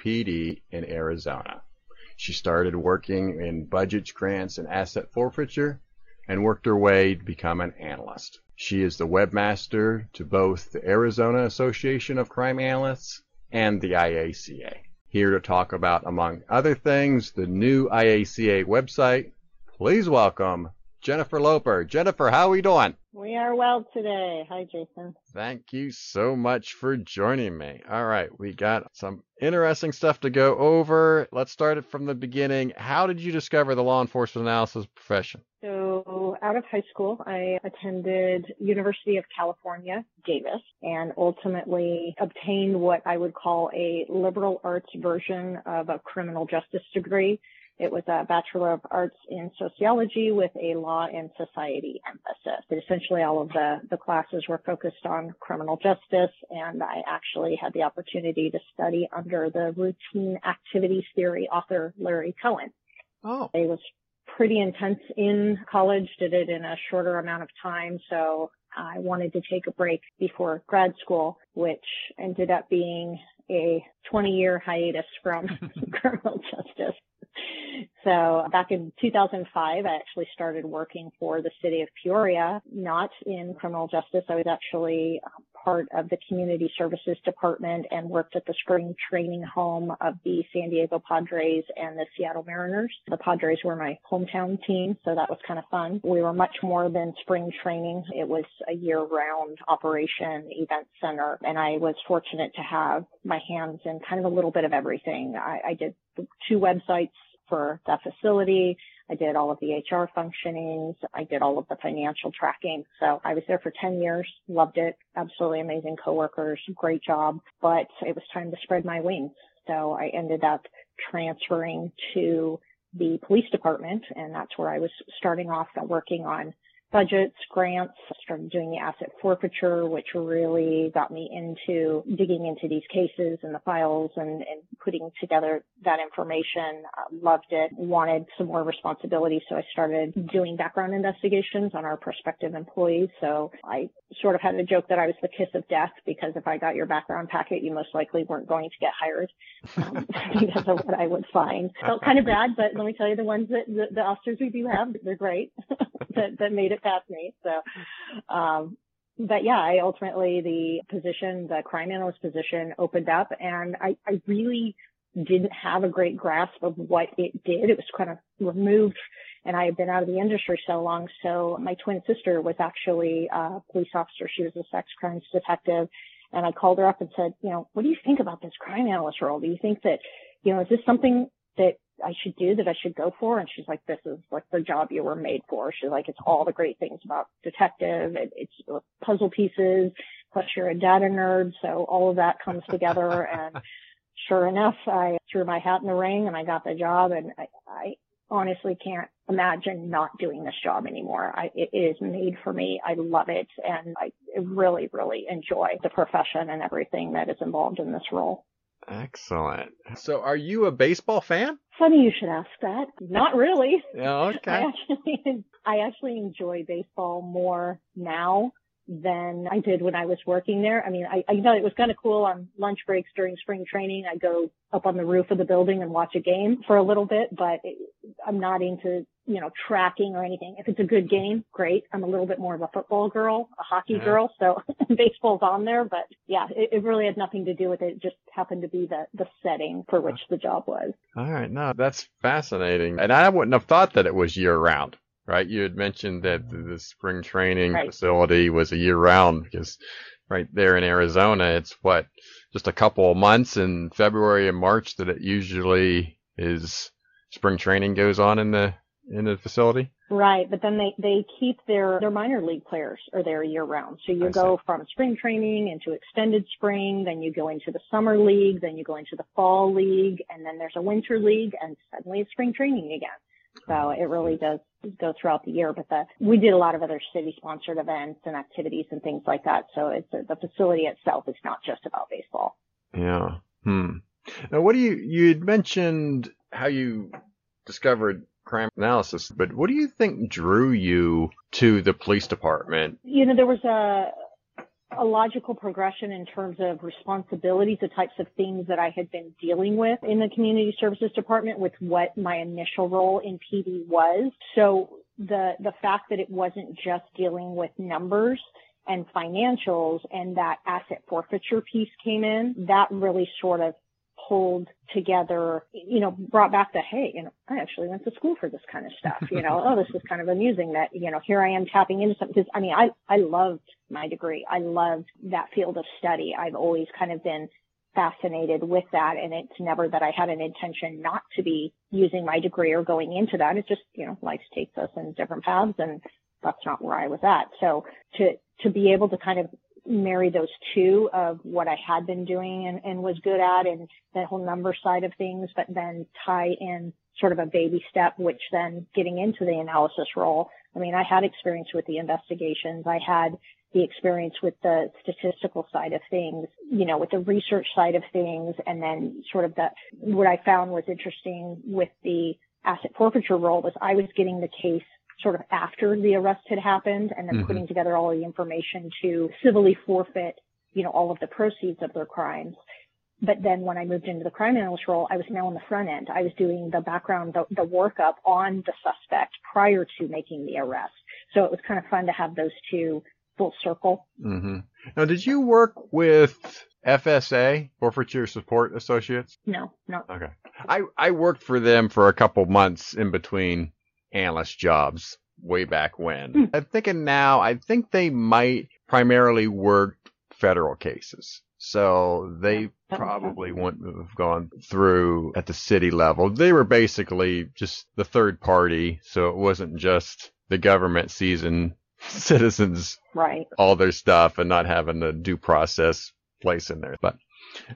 PD in Arizona. She started working in budget grants and asset forfeiture and worked her way to become an analyst. She is the webmaster to both the Arizona Association of Crime Analysts and the IACA. Here to talk about, among other things, the new IACA website. Please welcome Jennifer Loper. Jennifer, how are we doing? We are well today. Hi, Jason. Thank you so much for joining me. All right, we got some interesting stuff to go over. Let's start it from the beginning. How did you discover the law enforcement analysis profession? So, out of high school, I attended University of California, Davis, and ultimately obtained what I would call a liberal arts version of a criminal justice degree it was a Bachelor of Arts in Sociology with a Law and Society emphasis. But essentially all of the, the classes were focused on criminal justice and I actually had the opportunity to study under the routine activities theory author Larry Cohen. Oh. It was pretty intense in college, did it in a shorter amount of time. So I wanted to take a break before grad school, which ended up being a 20 year hiatus from criminal justice. So back in 2005, I actually started working for the city of Peoria, not in criminal justice. I was actually part of the community services department and worked at the spring training home of the San Diego Padres and the Seattle Mariners. The Padres were my hometown team, so that was kind of fun. We were much more than spring training. It was a year round operation, event center, and I was fortunate to have my hands in kind of a little bit of everything. I, I did two websites for that facility. I did all of the HR functionings. I did all of the financial tracking. So I was there for 10 years, loved it, absolutely amazing coworkers, great job, but it was time to spread my wings. So I ended up transferring to the police department and that's where I was starting off working on budgets, grants, started doing the asset forfeiture, which really got me into digging into these cases and the files and, and putting together that information. Uh, loved it, wanted some more responsibility. So I started doing background investigations on our prospective employees. So I sort of had a joke that I was the kiss of death because if I got your background packet, you most likely weren't going to get hired um, because of what I would find. Felt kind of bad, but let me tell you, the ones that the, the officers we do have, they're great that, that made it past me. So, um, but yeah, I ultimately the position, the crime analyst position opened up and I, I really didn't have a great grasp of what it did. It was kind of removed and I had been out of the industry so long. So my twin sister was actually a police officer. She was a sex crimes detective. And I called her up and said, you know, what do you think about this crime analyst role? Do you think that, you know, is this something that I should do that I should go for? And she's like, this is like the job you were made for. She's like, it's all the great things about detective. It, it's puzzle pieces. Plus you're a data nerd. So all of that comes together. And sure enough, I threw my hat in the ring and I got the job. And I, I honestly can't imagine not doing this job anymore. I, it is made for me. I love it. And I really, really enjoy the profession and everything that is involved in this role. Excellent. So, are you a baseball fan? Funny you should ask that. Not really. Yeah, oh, okay. I actually, I actually enjoy baseball more now than I did when I was working there. I mean, I, I know it was kind of cool on lunch breaks during spring training. I go up on the roof of the building and watch a game for a little bit, but it, I'm not into, you know, tracking or anything. If it's a good game, great. I'm a little bit more of a football girl, a hockey yeah. girl. So baseball's on there, but yeah, it, it, really had nothing to do with it. It just happened to be the, the setting for which the job was. All right. No, that's fascinating. And I wouldn't have thought that it was year round right? You had mentioned that the spring training right. facility was a year round because right there in Arizona, it's what just a couple of months in February and March that it usually is spring training goes on in the in the facility? Right, but then they they keep their their minor league players are there year round. So you I go see. from spring training into extended spring, then you go into the summer league, then you go into the fall league, and then there's a winter league, and suddenly it's spring training again. So it really hmm. does go throughout the year. But the we did a lot of other city sponsored events and activities and things like that. So it's the facility itself is not just about baseball. Yeah. Hmm. Now, what do you, you had mentioned how you discovered crime analysis, but what do you think drew you to the police department? you know, there was a a logical progression in terms of responsibilities, the types of things that I had been dealing with in the community services department with what my initial role in PD was. So the the fact that it wasn't just dealing with numbers and financials and that asset forfeiture piece came in, that really sort of pulled together, you know, brought back the, hey, you know, I actually went to school for this kind of stuff, you know, oh, this is kind of amusing that, you know, here I am tapping into something. Cause I mean, I, I loved my degree. I loved that field of study. I've always kind of been fascinated with that. And it's never that I had an intention not to be using my degree or going into that. It's just, you know, life takes us in different paths and that's not where I was at. So to, to be able to kind of marry those two of what I had been doing and, and was good at and that whole number side of things, but then tie in sort of a baby step, which then getting into the analysis role. I mean, I had experience with the investigations. I had the experience with the statistical side of things, you know, with the research side of things. And then sort of the, what I found was interesting with the asset forfeiture role was I was getting the case sort of after the arrest had happened and then Mhm. putting together all the information to civilly forfeit, you know, all of the proceeds of their crimes. But then when I moved into the crime analyst role, I was now on the front end. I was doing the background, the, the workup on the suspect prior to making the arrest. So it was kind of fun to have those two full circle. Mm-hmm. Now, did you work with FSA, Forfeiture Support Associates? No, no. Okay. I, I worked for them for a couple months in between analyst jobs way back when. Hmm. I'm thinking now, I think they might primarily work federal cases. So they probably wouldn't have gone through at the city level. They were basically just the third party. So it wasn't just the government seizing citizens Right. all their stuff and not having the due process place in there. But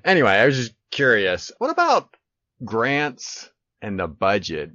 anyway, I was just curious. What about grants and the budget?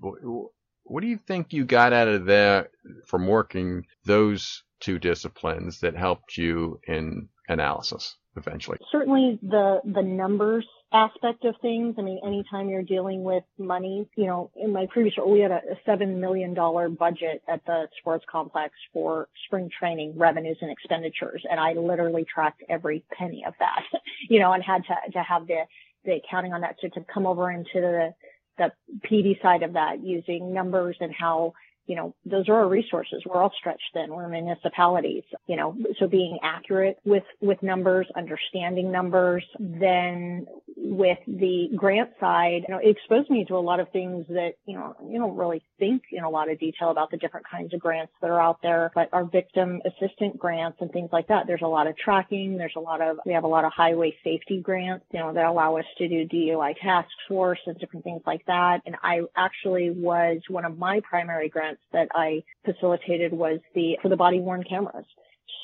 Wh- wh- What do you think you got out of there from working those two disciplines that helped you in analysis eventually? certainly the the numbers aspect of things. I mean, anytime you're dealing with money, you know, in my previous role, we had a, a seven million dollar budget at the sports complex for spring training revenues and expenditures, and I literally tracked every penny of that, you know, and had to to have the the accounting on that so to come over into the the PD side of that using numbers and how you know, those are our resources. We're all stretched thin. We're municipalities, you know, so being accurate with, with numbers, understanding numbers, then with the grant side, you know, it exposed me to a lot of things that, you know, you don't really think in a lot of detail about the different kinds of grants that are out there, but our victim assistant grants and things like that. There's a lot of tracking. There's a lot of, we have a lot of highway safety grants, you know, that allow us to do DUI task force and different things like that. And I actually was one of my primary grants that I facilitated was the, for the body worn cameras.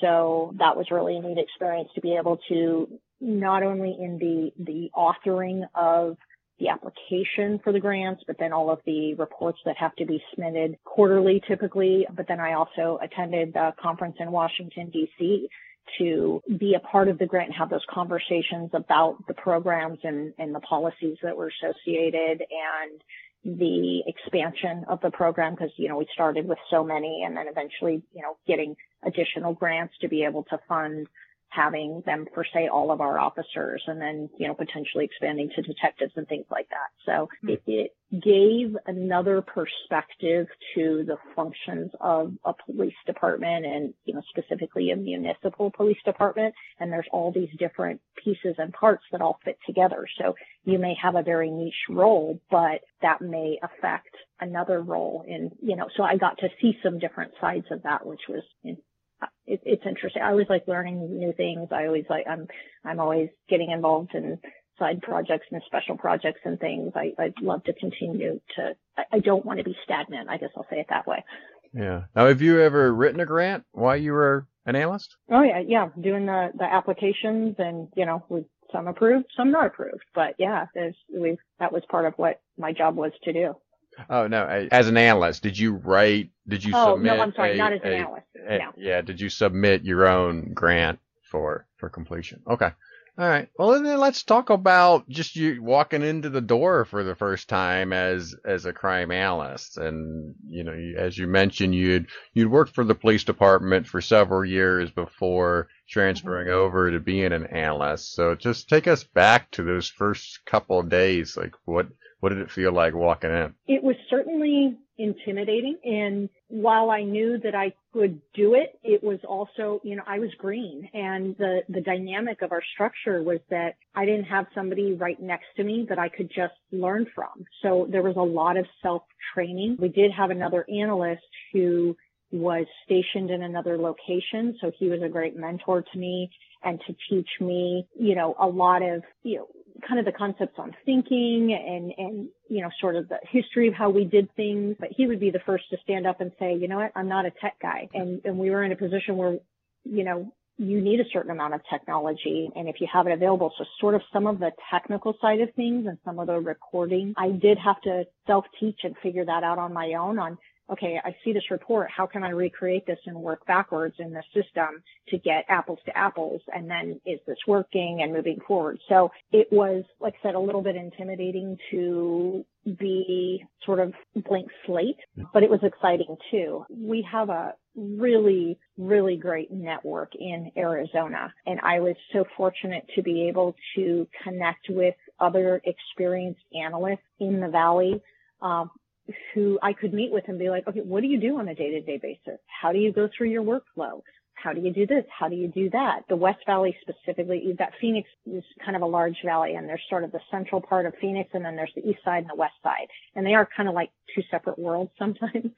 So that was really a neat experience to be able to not only in the, the authoring of the application for the grants, but then all of the reports that have to be submitted quarterly typically. But then I also attended the conference in Washington DC to be a part of the grant and have those conversations about the programs and, and the policies that were associated and the expansion of the program because, you know, we started with so many and then eventually, you know, getting additional grants to be able to fund having them for say all of our officers and then, you know, potentially expanding to detectives and things like that. So hmm. it, it gave another perspective to the functions of a police department and, you know, specifically a municipal police department. And there's all these different pieces and parts that all fit together. So you may have a very niche role, but that may affect another role in, you know, so I got to see some different sides of that, which was it, it's interesting. I always like learning new things. I always like, I'm, I'm always getting involved in side projects and special projects and things. I, I'd love to continue to, I, I don't want to be stagnant. I guess I'll say it that way. Yeah. Now, have you ever written a grant while you were an analyst? Oh yeah, yeah. Doing the, the applications and, you know, with some approved, some not approved. But yeah, there's, we've, that was part of what my job was to do. Oh no! As an analyst, did you write? Did you oh, submit? no, I'm sorry, a, not as an a, analyst. a- no. Yeah. Did you submit your own grant for for completion? Okay. All right. Well, then let's talk about just you walking into the door for the first time as as a crime analyst. And you know, you, as you mentioned, you'd you'd worked for the police department for several years before transferring mm-hmm. over to being an analyst. So just take us back to those first couple of days. Like, what what did it feel like walking in? It was certainly intimidating. And while I knew that I could do it, it was also, you know, I was green and the, the dynamic of our structure was that I didn't have somebody right next to me that I could just learn from. So there was a lot of self training. We did have another analyst who was stationed in another location. So he was a great mentor to me and to teach me, you know, a lot of, you know, kind of the concepts on thinking and, and, you know, sort of the history of how we did things. But he would be the first to stand up and say, you know what, I'm not a tech guy. And, and we were in a position where, you know, you need a certain amount of technology and if you have it available. So sort of some of the technical side of things and some of the recording, I did have to self teach and figure that out on my own on okay, I see this report. How can I recreate this and work backwards in the system to get apples to apples? And then is this working and moving forward? So it was, like I said, a little bit intimidating to be sort of blank slate, but it was exciting too. We have a really, really great network in Arizona. And I was so fortunate to be able to connect with other experienced analysts in the Valley. Um, who I could meet with and be like, okay, what do you do on a day to day basis? How do you go through your workflow? How do you do this? How do you do that? The West Valley specifically, you've got Phoenix is kind of a large valley and there's sort of the central part of Phoenix and then there's the east side and the west side. And they are kind of like two separate worlds sometimes.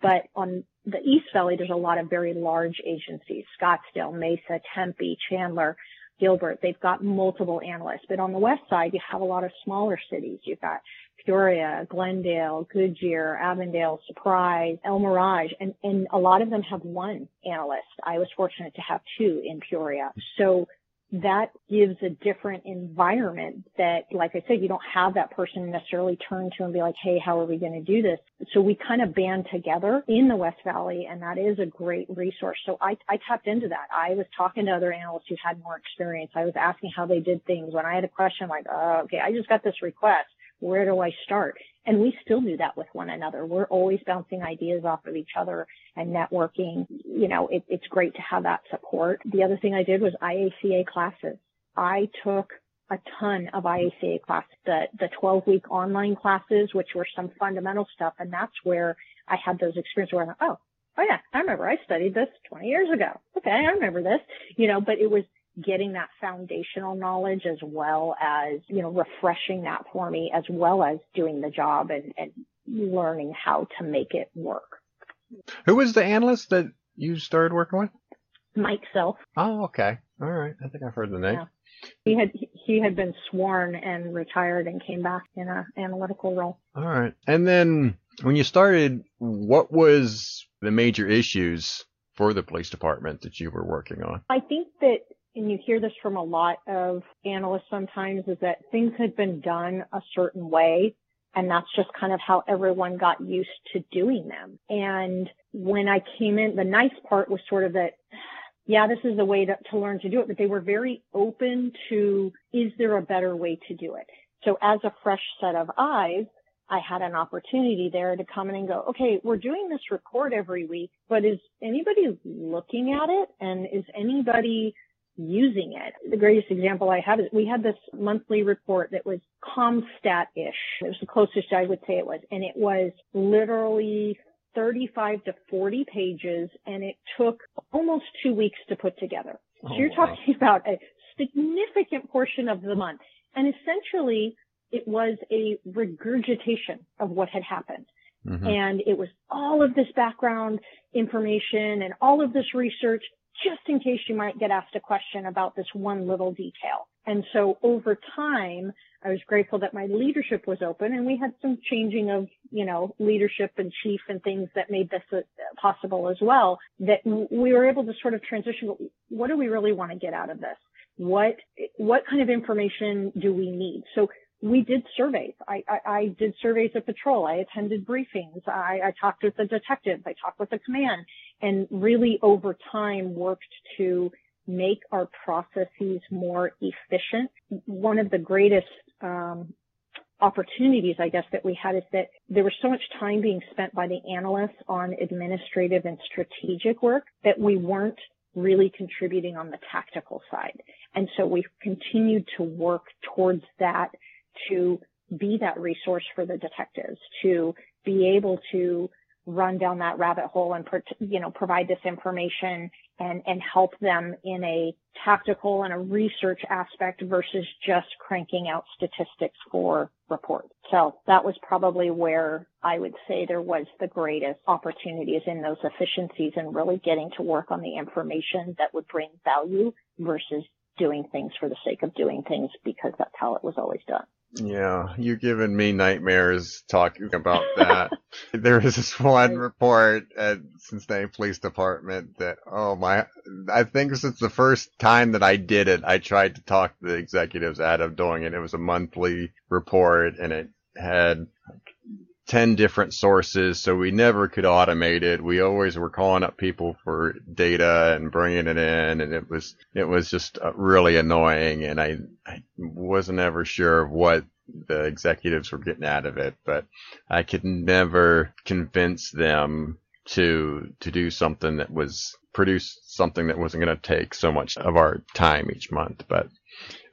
But on the East Valley, there's a lot of very large agencies, Scottsdale, Mesa, Tempe, Chandler, Gilbert. They've got multiple analysts. But on the West side, you have a lot of smaller cities. You've got Peoria, Glendale, Goodyear, Avondale, Surprise, El Mirage, and, and a lot of them have one analyst. I was fortunate to have two in Peoria. So that gives a different environment that, like I said, you don't have that person necessarily turn to and be like, Hey, how are we going to do this? So we kind of band together in the West Valley and that is a great resource. So I, I tapped into that. I was talking to other analysts who had more experience. I was asking how they did things when I had a question like, oh, okay, I just got this request where do I start? And we still do that with one another. We're always bouncing ideas off of each other and networking. You know, it, it's great to have that support. The other thing I did was IACA classes. I took a ton of IACA classes, the, the 12 week online classes, which were some fundamental stuff. And that's where I had those experiences where I thought, oh, oh yeah, I remember I studied this 20 years ago. Okay. I remember this, you know, but it was, getting that foundational knowledge as well as, you know, refreshing that for me as well as doing the job and, and learning how to make it work. Who was the analyst that you started working with? Mike Self. Oh, okay. All right. I think I've heard the name. Yeah. He had he had been sworn and retired and came back in a analytical role. All right. And then when you started, what was the major issues for the police department that you were working on? I think that and you hear this from a lot of analysts sometimes, is that things had been done a certain way. And that's just kind of how everyone got used to doing them. And when I came in, the nice part was sort of that, yeah, this is the way to, to learn to do it, but they were very open to, is there a better way to do it? So as a fresh set of eyes, I had an opportunity there to come in and go, okay, we're doing this report every week, but is anybody looking at it? And is anybody using it. The greatest example I have is we had this monthly report that was CompStat-ish. It was the closest I would say it was. And it was literally 35 to 40 pages and it took almost two weeks to put together. So oh, you're talking wow. about a significant portion of the month. And essentially it was a regurgitation of what had happened. Mm-hmm. And it was all of this background information and all of this research just in case you might get asked a question about this one little detail. And so over time, I was grateful that my leadership was open and we had some changing of, you know, leadership and chief and things that made this uh, possible as well, that we were able to sort of transition. What do we really want to get out of this? What, what kind of information do we need? So we did surveys. I, I, I, did surveys at patrol. I attended briefings. I, I talked with the detectives. I talked with the command and really over time worked to make our processes more efficient. One of the greatest um, opportunities, I guess, that we had is that there was so much time being spent by the analysts on administrative and strategic work that we weren't really contributing on the tactical side. And so we've continued to work towards that to be that resource for the detectives, to be able to run down that rabbit hole and, you know, provide this information and, and help them in a tactical and a research aspect versus just cranking out statistics for reports. So that was probably where I would say there was the greatest opportunities in those efficiencies and really getting to work on the information that would bring value versus doing things for the sake of doing things because that's how it was always done. Yeah, you're giving me nightmares talking about that. there is this one report at Cincinnati Police Department that, oh my, I think since the first time that I did it, I tried to talk the executives out of doing it. It was a monthly report and it had 10 different sources, so we never could automate it. We always were calling up people for data and bringing it in, and it was, it was just uh, really annoying, and I, I wasn't ever sure of what the executives were getting out of it, but I could never convince them to, to do something that was, produce something that wasn't going to take so much of our time each month, but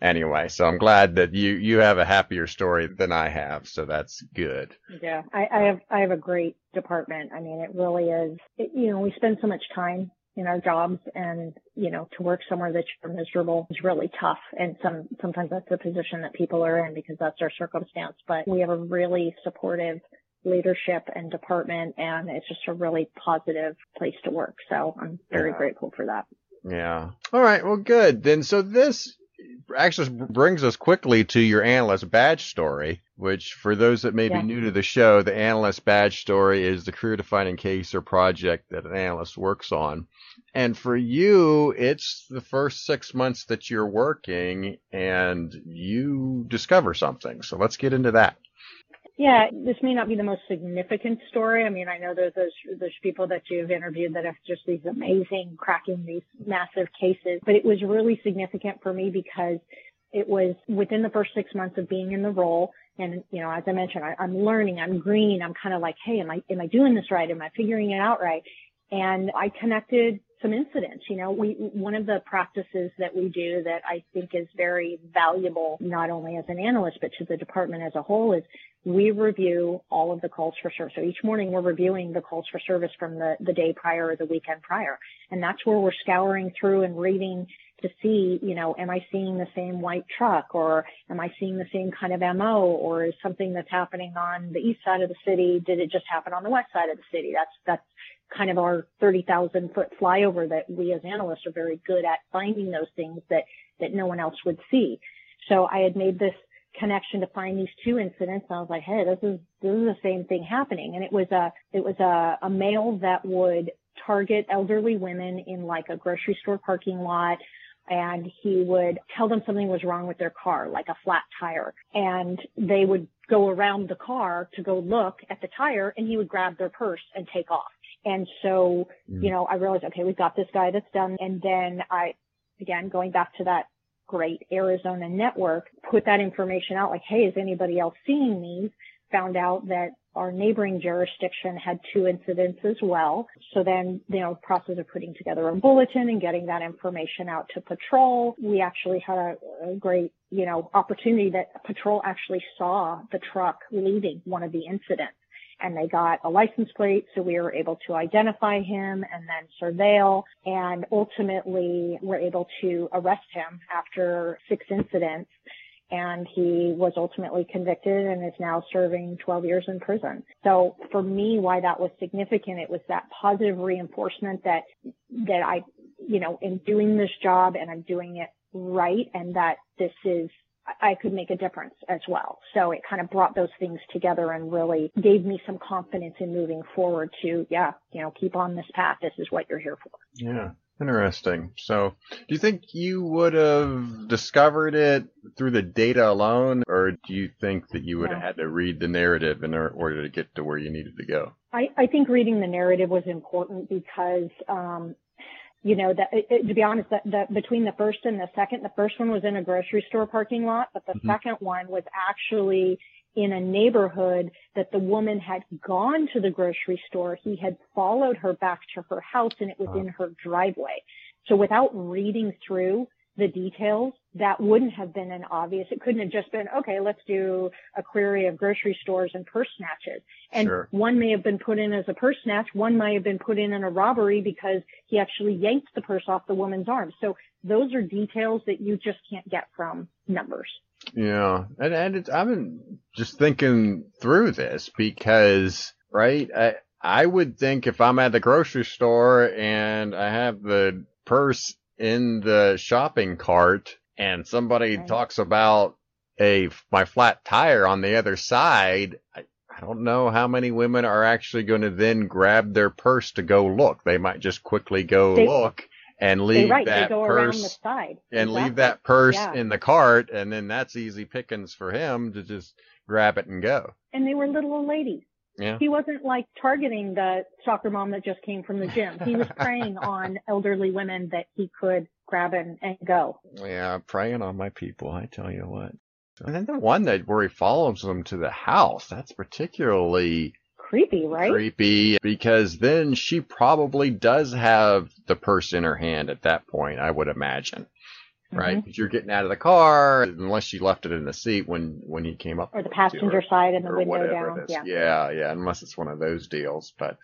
anyway, so I'm glad that you you have a happier story than I have, so that's good. Yeah, I, I have I have a great department. I mean, it really is. It, you know, we spend so much time in our jobs, and you know, to work somewhere that you're miserable is really tough. And some sometimes that's the position that people are in because that's their circumstance. But we have a really supportive leadership and department and it's just a really positive place to work. So I'm very yeah. grateful for that. Yeah. All right. Well, good. Then, so this actually brings us quickly to your analyst badge story, which for those that may yeah. be new to the show, the analyst badge story is the career defining case or project that an analyst works on. And for you, it's the first six months that you're working and you discover something. So let's get into that. Yeah, this may not be the most significant story. I mean, I know there's those, there's people that you've interviewed that have just these amazing, cracking these massive cases, but it was really significant for me because it was within the first six months of being in the role. And, you know, as I mentioned, I, I'm learning, I'm green. I'm kind of like, Hey, am I, am I doing this right? Am I figuring it out right? And I connected some incidents. You know, we, one of the practices that we do that I think is very valuable, not only as an analyst, but to the department as a whole is we review all of the calls for service. So each morning we're reviewing the calls for service from the, the day prior or the weekend prior. And that's where we're scouring through and reading to see, you know, am I seeing the same white truck or am I seeing the same kind of MO or is something that's happening on the east side of the city, did it just happen on the west side of the city? That's, that's kind of our 30,000 foot flyover that we as analysts are very good at finding those things that, that no one else would see. So I had made this connection to find these two incidents. I was like, Hey, this is, this is the same thing happening. And it was a, it was a, a male that would target elderly women in like a grocery store parking lot. And he would tell them something was wrong with their car, like a flat tire. And they would go around the car to go look at the tire and he would grab their purse and take off. And so, mm. you know, I realized, okay, we've got this guy that's done. And then I, again, going back to that great Arizona network, put that information out like, hey, is anybody else seeing these? Found out that our neighboring jurisdiction had two incidents as well. So then, you know, process of putting together a bulletin and getting that information out to patrol. We actually had a, a great, you know, opportunity that patrol actually saw the truck leaving one of the incidents and they got a license plate. So we were able to identify him and then surveil and ultimately were able to arrest him after six incidents. And he was ultimately convicted and is now serving 12 years in prison. So for me, why that was significant, it was that positive reinforcement that, that I you know, in doing this job and I'm doing it right and that this is I could make a difference as well. So it kind of brought those things together and really gave me some confidence in moving forward to, yeah, you know, keep on this path. This is what you're here for. Yeah. Interesting. So, do you think you would have discovered it through the data alone, or do you think that you would have had to read the narrative in order to get to where you needed to go? I, I think reading the narrative was important because, um, you know, that it, to be honest, that, that between the first and the second, the first one was in a grocery store parking lot, but the mm-hmm. second one was actually in a neighborhood that the woman had gone to the grocery store. He had followed her back to her house and it was in her driveway. So without reading through the details, that wouldn't have been an obvious. It couldn't have just been, okay, let's do a query of grocery stores and purse snatches. And sure. one may have been put in as a purse snatch. One might have been put in in a robbery because he actually yanked the purse off the woman's arm. So those are details that you just can't get from numbers. Yeah, and and it's, I've been just thinking through this because right, I I would think if I'm at the grocery store and I have the purse in the shopping cart and somebody right. talks about a my flat tire on the other side, I, I don't know how many women are actually going to then grab their purse to go look. They might just quickly go they, look and leave right. that purse and exactly. leave that purse yeah. in the cart, and then that's easy pickings for him to just grab it and go. And they were little old ladies. Yeah. He wasn't like targeting the soccer mom that just came from the gym. He was preying on elderly women that he could grab and, and go. Yeah, preying on my people, I tell you what. And then the one that where he follows them to the house, that's particularly creepy, right? Creepy because then she probably does have the purse in her hand at that point, I would imagine. Right? Mm-hmm. You're getting out of the car unless she left it in the seat when when he came up or the passenger side and the window down. Yeah. yeah, yeah, unless it's one of those deals, but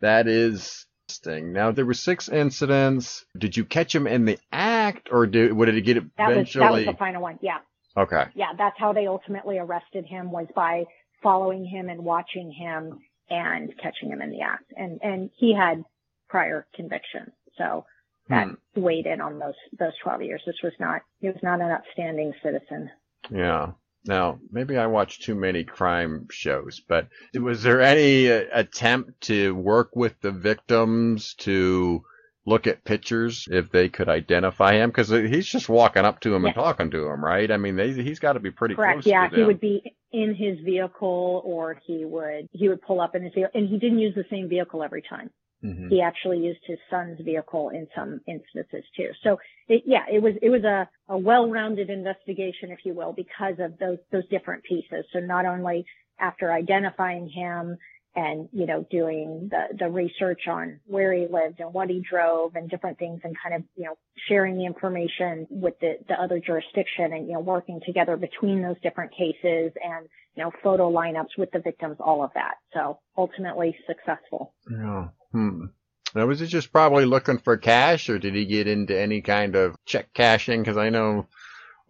that is interesting. Now there were six incidents. Did you catch him in the act, or did would it get eventually? That was, that was the final one. Yeah. Okay. Yeah, that's how they ultimately arrested him was by following him and watching him and catching him in the act. And, and he had prior convictions. So that hmm. weighed in on those, those 12 years. This was not, he was not an upstanding citizen. Yeah. Now, maybe I watch too many crime shows, but was there any uh, attempt to work with the victims to look at pictures if they could identify him? Because he's just walking up to him yes. and talking to him, right? I mean, they, he's got to be pretty close. Correct. close. Yeah, he would be in his vehicle, or he would he would pull up in his vehicle, and he didn't use the same vehicle every time. Mm-hmm. He actually used his son's vehicle in some instances too. So it, yeah, it was it was a, a well-rounded investigation, if you will, because of those those different pieces. So not only after identifying him and, you know, doing the, the research on where he lived and what he drove and different things and kind of, you know, sharing the information with the, the other jurisdiction and, you know, working together between those different cases and, you know, photo lineups with the victims, all of that. So ultimately successful. Yeah. Hmm. Now, was he just probably looking for cash or did he get into any kind of check cashing? Cause I know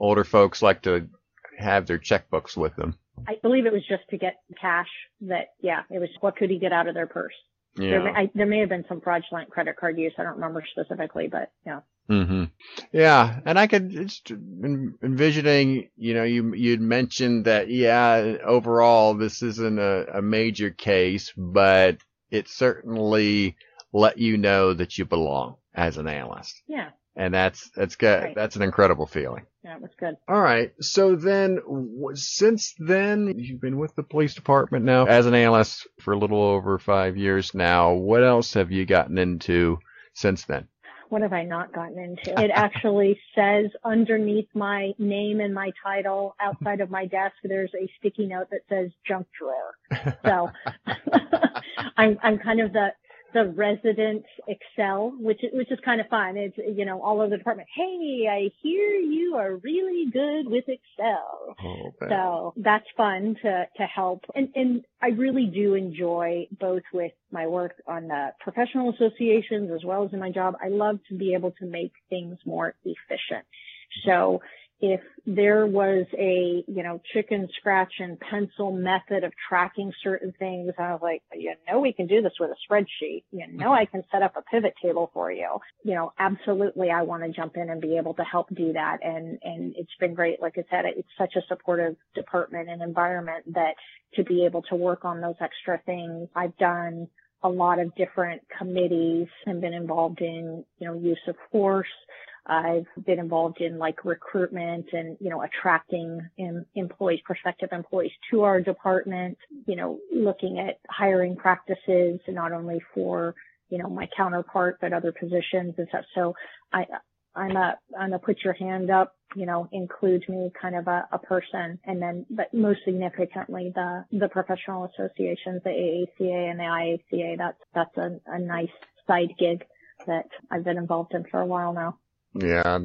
older folks like to have their checkbooks with them. I believe it was just to get cash that, yeah, it was what could he get out of their purse. Yeah. There may, I, there may have been some fraudulent credit card use. I don't remember specifically, but yeah. Mm-hmm. Yeah, and I could just envisioning, you know, you you'd mentioned that, yeah, overall this isn't a, a major case, but it certainly let you know that you belong as an analyst. Yeah. And that's that's good. Right. That's an incredible feeling. Yeah, it was good. All right. So then, since then, you've been with the police department now as an analyst for a little over five years now. What else have you gotten into since then? What have I not gotten into? It actually says underneath my name and my title outside of my desk, there's a sticky note that says junk drawer. So I'm, I'm kind of the, the resident Excel, which which is kind of fun. It's you know all over the department. Hey, I hear you are really good with Excel. Oh, so that's fun to to help. And and I really do enjoy both with my work on the professional associations as well as in my job. I love to be able to make things more efficient. So if there was a, you know, chicken scratch and pencil method of tracking certain things, I was like, you know, we can do this with a spreadsheet. You know, mm-hmm. I can set up a pivot table for you. You know, absolutely. I want to jump in and be able to help do that. And, and it's been great. Like I said, it's such a supportive department and environment that to be able to work on those extra things I've done a lot of different committees and been involved in, you know, use of force. I've been involved in like recruitment and, you know, attracting employees, prospective employees to our department, you know, looking at hiring practices, not only for, you know, my counterpart, but other positions and stuff. So I, I'm a, I'm a put your hand up, you know, includes me kind of a, a person. And then, but most significantly, the, the professional associations, the AACA and the IACA, that's, that's a, a nice side gig that I've been involved in for a while now. Yeah,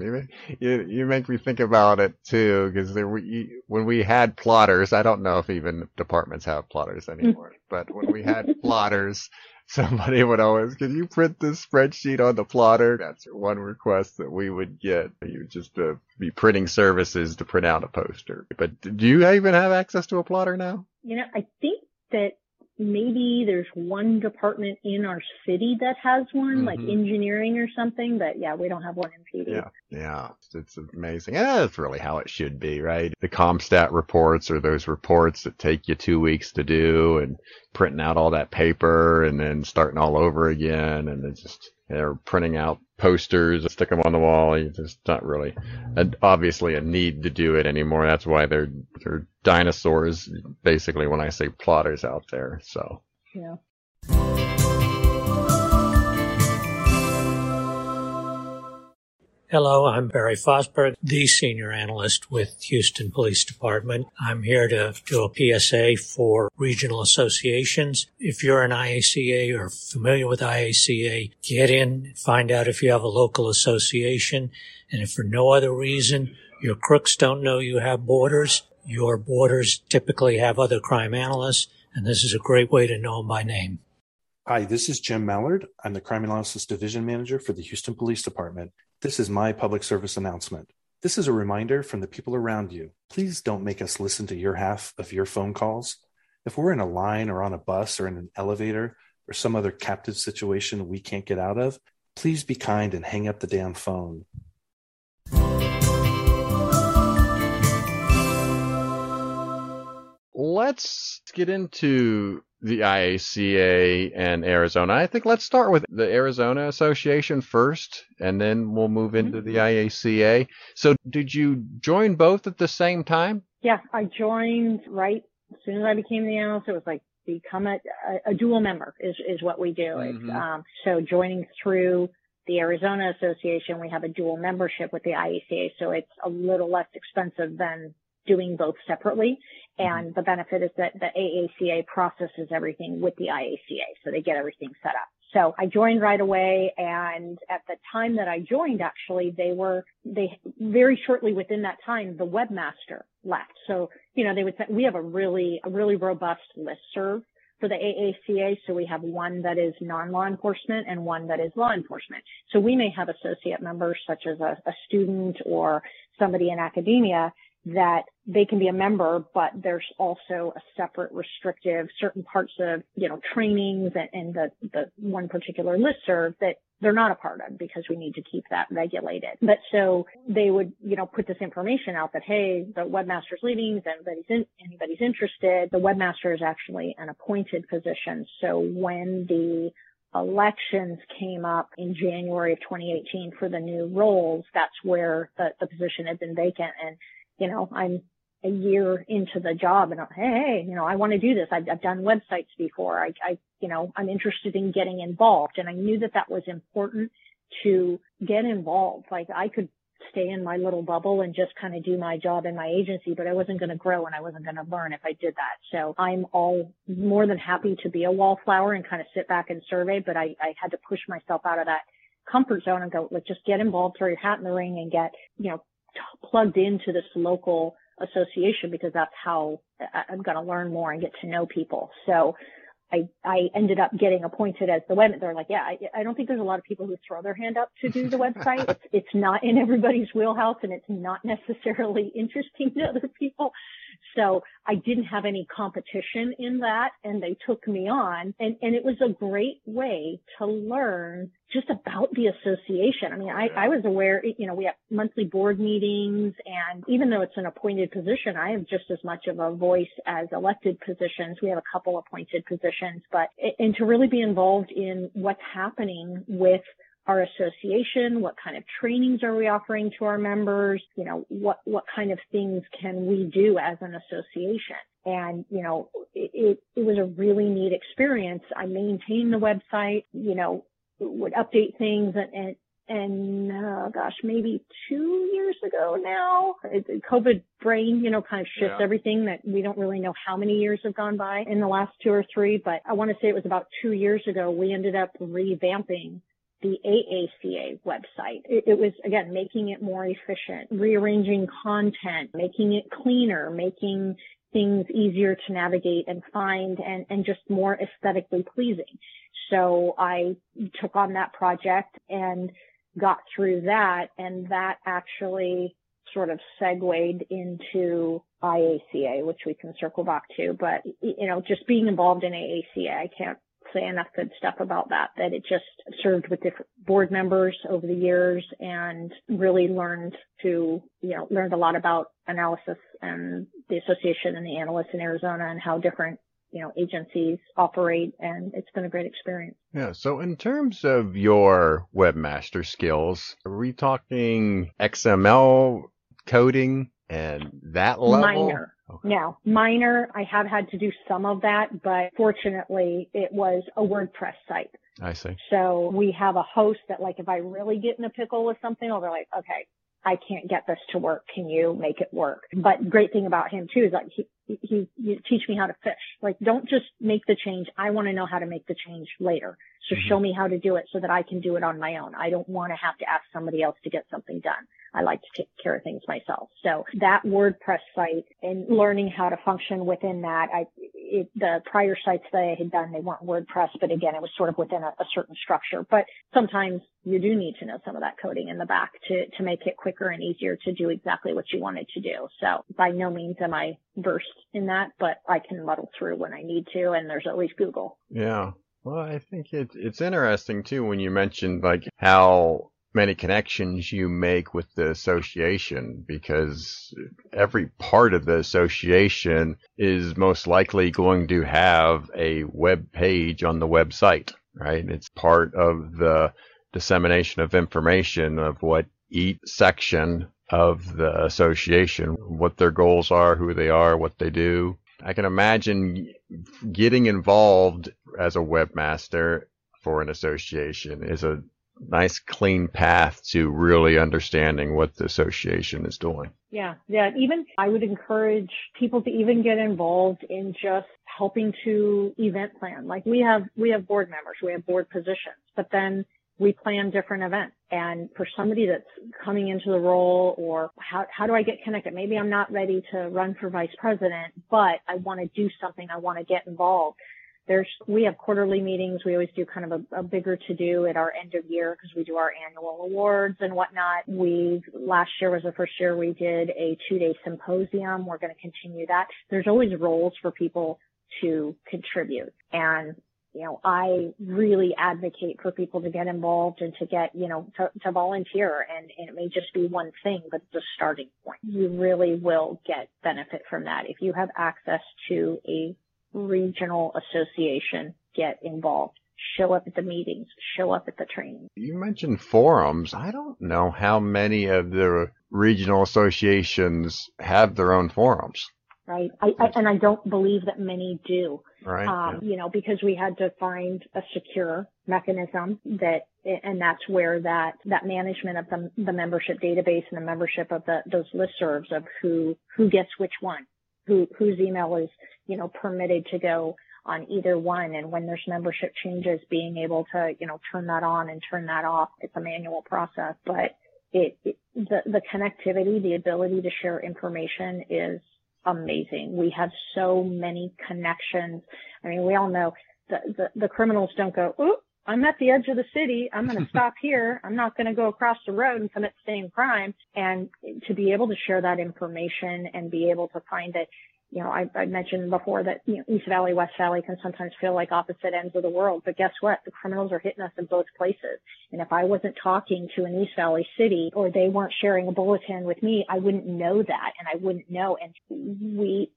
you you make me think about it too, because when we had plotters, I don't know if even departments have plotters anymore, but when we had plotters, somebody would always, can you print this spreadsheet on the plotter? That's one request that we would get. You just uh, be printing services to print out a poster. But do you even have access to a plotter now? You know, I think that maybe there's one department in our city that has one, mm-hmm. like engineering or something, but yeah, we don't have one in PD. Yeah, yeah, it's amazing. Yeah, that's really how it should be, right? The CompStat reports are those reports that take you two weeks to do and printing out all that paper and then starting all over again. And it's just, they're printing out posters, stick them on the wall. It's not really, a, obviously a need to do it anymore. That's why they're, they're dinosaurs, basically, when I say plotters out there. So. Yeah. Hello, I'm Barry Fosberg, the senior analyst with Houston Police Department. I'm here to do a PSA for regional associations. If you're an IACA or familiar with IACA, get in, find out if you have a local association. And if for no other reason your crooks don't know you have borders, your borders typically have other crime analysts, and this is a great way to know them by name. Hi, this is Jim Mallard. I'm the Crime Analysis Division Manager for the Houston Police Department. This is my public service announcement. This is a reminder from the people around you. Please don't make us listen to your half of your phone calls. If we're in a line or on a bus or in an elevator or some other captive situation we can't get out of, please be kind and hang up the damn phone. Let's get into the IACA and Arizona. I think let's start with the Arizona Association first, and then we'll move into the mm-hmm. IACA. So, did you join both at the same time? Yeah, I joined right as soon as I became the analyst. It was like become a, a, a dual member is is what we do. Mm-hmm. Um, so joining through the Arizona Association, we have a dual membership with the IACA, so it's a little less expensive than doing both separately. Mm-hmm. And the benefit is that the AACA processes everything with the IACA. So they get everything set up. So I joined right away. And at the time that I joined, actually, they were, they very shortly within that time, the webmaster left. So, you know, they would say, we have a really, a really robust list serve for the AACA. So we have one that is non-law enforcement and one that is law enforcement. So we may have associate members such as a, a student or somebody in academia that they can be a member, but there's also a separate restrictive certain parts of, you know, trainings and, and the, the one particular listserv that they're not a part of because we need to keep that regulated. But so they would, you know, put this information out that, hey, the webmaster's leaving, if anybody's in, anybody's interested, the webmaster is actually an appointed position. So when the elections came up in January of 2018 for the new roles, that's where the, the position had been vacant and you know, I'm a year into the job and I'm, hey, you know, I want to do this. I've, I've done websites before. I, I, you know, I'm interested in getting involved. And I knew that that was important to get involved. Like I could stay in my little bubble and just kind of do my job in my agency, but I wasn't going to grow and I wasn't going to learn if I did that. So I'm all more than happy to be a wallflower and kind of sit back and survey, but I, I had to push myself out of that comfort zone and go, let's just get involved, throw your hat in the ring and get, you know, plugged into this local association because that's how I'm going to learn more and get to know people. So I, I ended up getting appointed as the web. They're like, yeah, I, I don't think there's a lot of people who throw their hand up to do the website. it's, it's not in everybody's wheelhouse and it's not necessarily interesting to other people. So I didn't have any competition in that and they took me on and, and it was a great way to learn just about the association. I mean, I, I was aware, you know, we have monthly board meetings and even though it's an appointed position, I have just as much of a voice as elected positions. We have a couple appointed positions, but, and to really be involved in what's happening with our association? What kind of trainings are we offering to our members? You know, what, what kind of things can we do as an association? And, you know, it, it, it was a really neat experience. I maintained the website, you know, would update things and, and and uh, gosh, maybe two years ago now, COVID brain, you know, kind of shifts yeah. everything that we don't really know how many years have gone by in the last two or three, but I want to say it was about two years ago, we ended up revamping the AACA website. It, it, was again making it more efficient, rearranging content, making it cleaner, making things easier to navigate and find and, and just more aesthetically pleasing. So I took on that project and got through that and that actually sort of segued into IACA, which we can circle back to. But, you know, just being involved in AACA, I can't say enough good stuff about that, that it just served with different board members over the years and really learned to, you know, learned a lot about analysis and the association and the analysts in Arizona and how different you know, agencies operate and it's been a great experience. Yeah. So in terms of your webmaster skills, are we talking XML coding and that level? Minor. Okay. Now, minor, I have had to do some of that, but fortunately it was a WordPress site. I see. So we have a host that like if I really get in a pickle with something, I'll be like, okay, I can't get this to work. Can you make it work? But great thing about him too is like he, he, he teach me how to fish. Like don't just make the change. I want to know how to make the change later. So mm-hmm. show me how to do it so that I can do it on my own. I don't want to have to ask somebody else to get something done. I like to take care of things myself. So that WordPress site and learning how to function within that, I, it, the prior sites that I had done, they weren't WordPress, but again, it was sort of within a, a certain structure. But sometimes you do need to know some of that coding in the back to, to make it quicker and easier to do exactly what you wanted to do. So by no means am I versed in that, but I can muddle through when I need to. And there's at least Google. Yeah. Well, I think it's it's interesting too when you mentioned like how many connections you make with the association because every part of the association is most likely going to have a web page on the website, right? It's part of the dissemination of information of what each section of the association, what their goals are, who they are, what they do. I can imagine getting involved as a webmaster for an association is a nice clean path to really understanding what the association is doing. Yeah. Yeah. Even I would encourage people to even get involved in just helping to event plan. Like we have, we have board members, we have board positions, but then we plan different events. And for somebody that's coming into the role or how, how do I get connected? Maybe I'm not ready to run for vice president, but I want to do something. I want to get involved there's we have quarterly meetings. We always do kind of a, a bigger to do at our end of year because we do our annual awards and whatnot. We last year was the first year we did a two day symposium. We're going to continue that. There's always roles for people to contribute and you know, I really advocate for people to get involved and to get, you know, to, to volunteer and, and, it may just be one thing, but it's a starting point. You really will get benefit from that. If you have access to a regional association get involved. Show up at the meetings, show up at the training. You mentioned forums. I don't know how many of the regional associations have their own forums. Right. I, I, and I don't believe that many do. Right. Um, yeah. You know, because we had to find a secure mechanism that, and that's where that, that management of the, the membership database and the membership of the, those listservs of who, who gets which one who, whose email is, you know, permitted to go on either one. And when there's membership changes, being able to, you know, turn that on and turn that off. It's a manual process, but it, it the, the connectivity, the ability to share information is amazing. We have so many connections. I mean, we all know the, the, the criminals don't go, ooh, I'm at the edge of the city. I'm going to stop here. I'm not going to go across the road and commit the same crime. And to be able to share that information and be able to find that, you know, I, I mentioned before that, you know, East Valley, West Valley can sometimes feel like opposite ends of the world. But guess what? The criminals are hitting us in both places. And if I wasn't talking to an East Valley city or they weren't sharing a bulletin with me, I wouldn't know that and I wouldn't know. And we,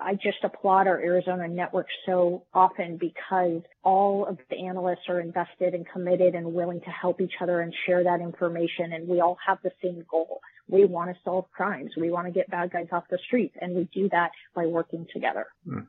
I just applaud our Arizona network so often because all of the analysts are invested and committed and willing to help each other and share that information. And we all have the same goal. We want to solve crimes. We want to get bad guys off the streets. And we do that by working together. Hmm.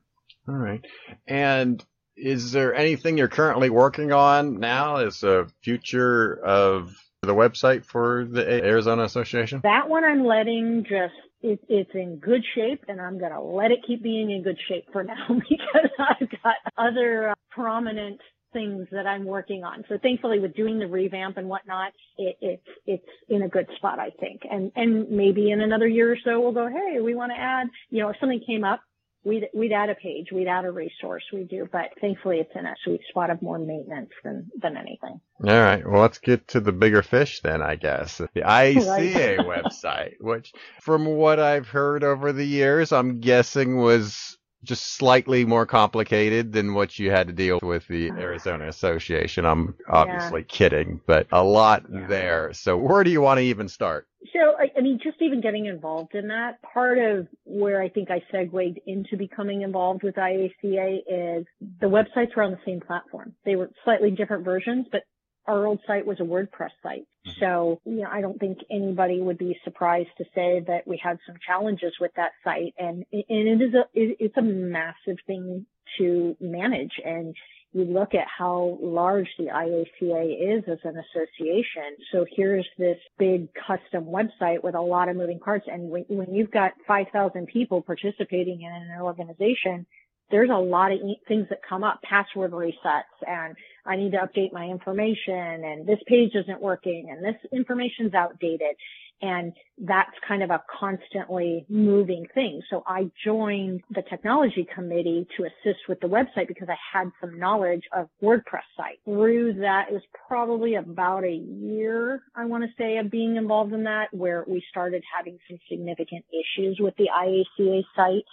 All right. And is there anything you're currently working on now as a future of the website for the Arizona Association? That one I'm letting just it, it's in good shape and I'm going to let it keep being in good shape for now because I've got other uh, prominent things that I'm working on. So thankfully with doing the revamp and whatnot, it, it's, it's in a good spot, I think. And, and maybe in another year or so we'll go, Hey, we want to add, you know, if something came up we'd we'd add a page, we'd add a resource, we do, but thankfully it's in a sweet spot of more maintenance than than anything. All right, well let's get to the bigger fish then, I guess. The IACA website, which from what I've heard over the years, I'm guessing was just slightly more complicated than what you had to deal with the Arizona Association. I'm obviously yeah. kidding, but a lot yeah. there. So where do you want to even start? So, I, I, mean, just even getting involved in that, part of where I think I segued into becoming involved with IACA is the websites were on the same platform. They were slightly different versions, but our old site was a WordPress site. Mm-hmm. So, you know, I don't think anybody would be surprised to say that we had some challenges with that site and, and it is a, it's a massive thing to manage and you look at how large the IACA is as an association. So here's this big custom website with a lot of moving parts. And when, when you've got 5,000 people participating in an organization, there's a lot of things that come up, password resets and I need to update my information and this page isn't working and this information's outdated. And that's kind of a constantly moving thing. So I joined the technology committee to assist with the website because I had some knowledge of WordPress site. Through that, it was probably about a year, I want to say, of being involved in that where we started having some significant issues with the IACA site.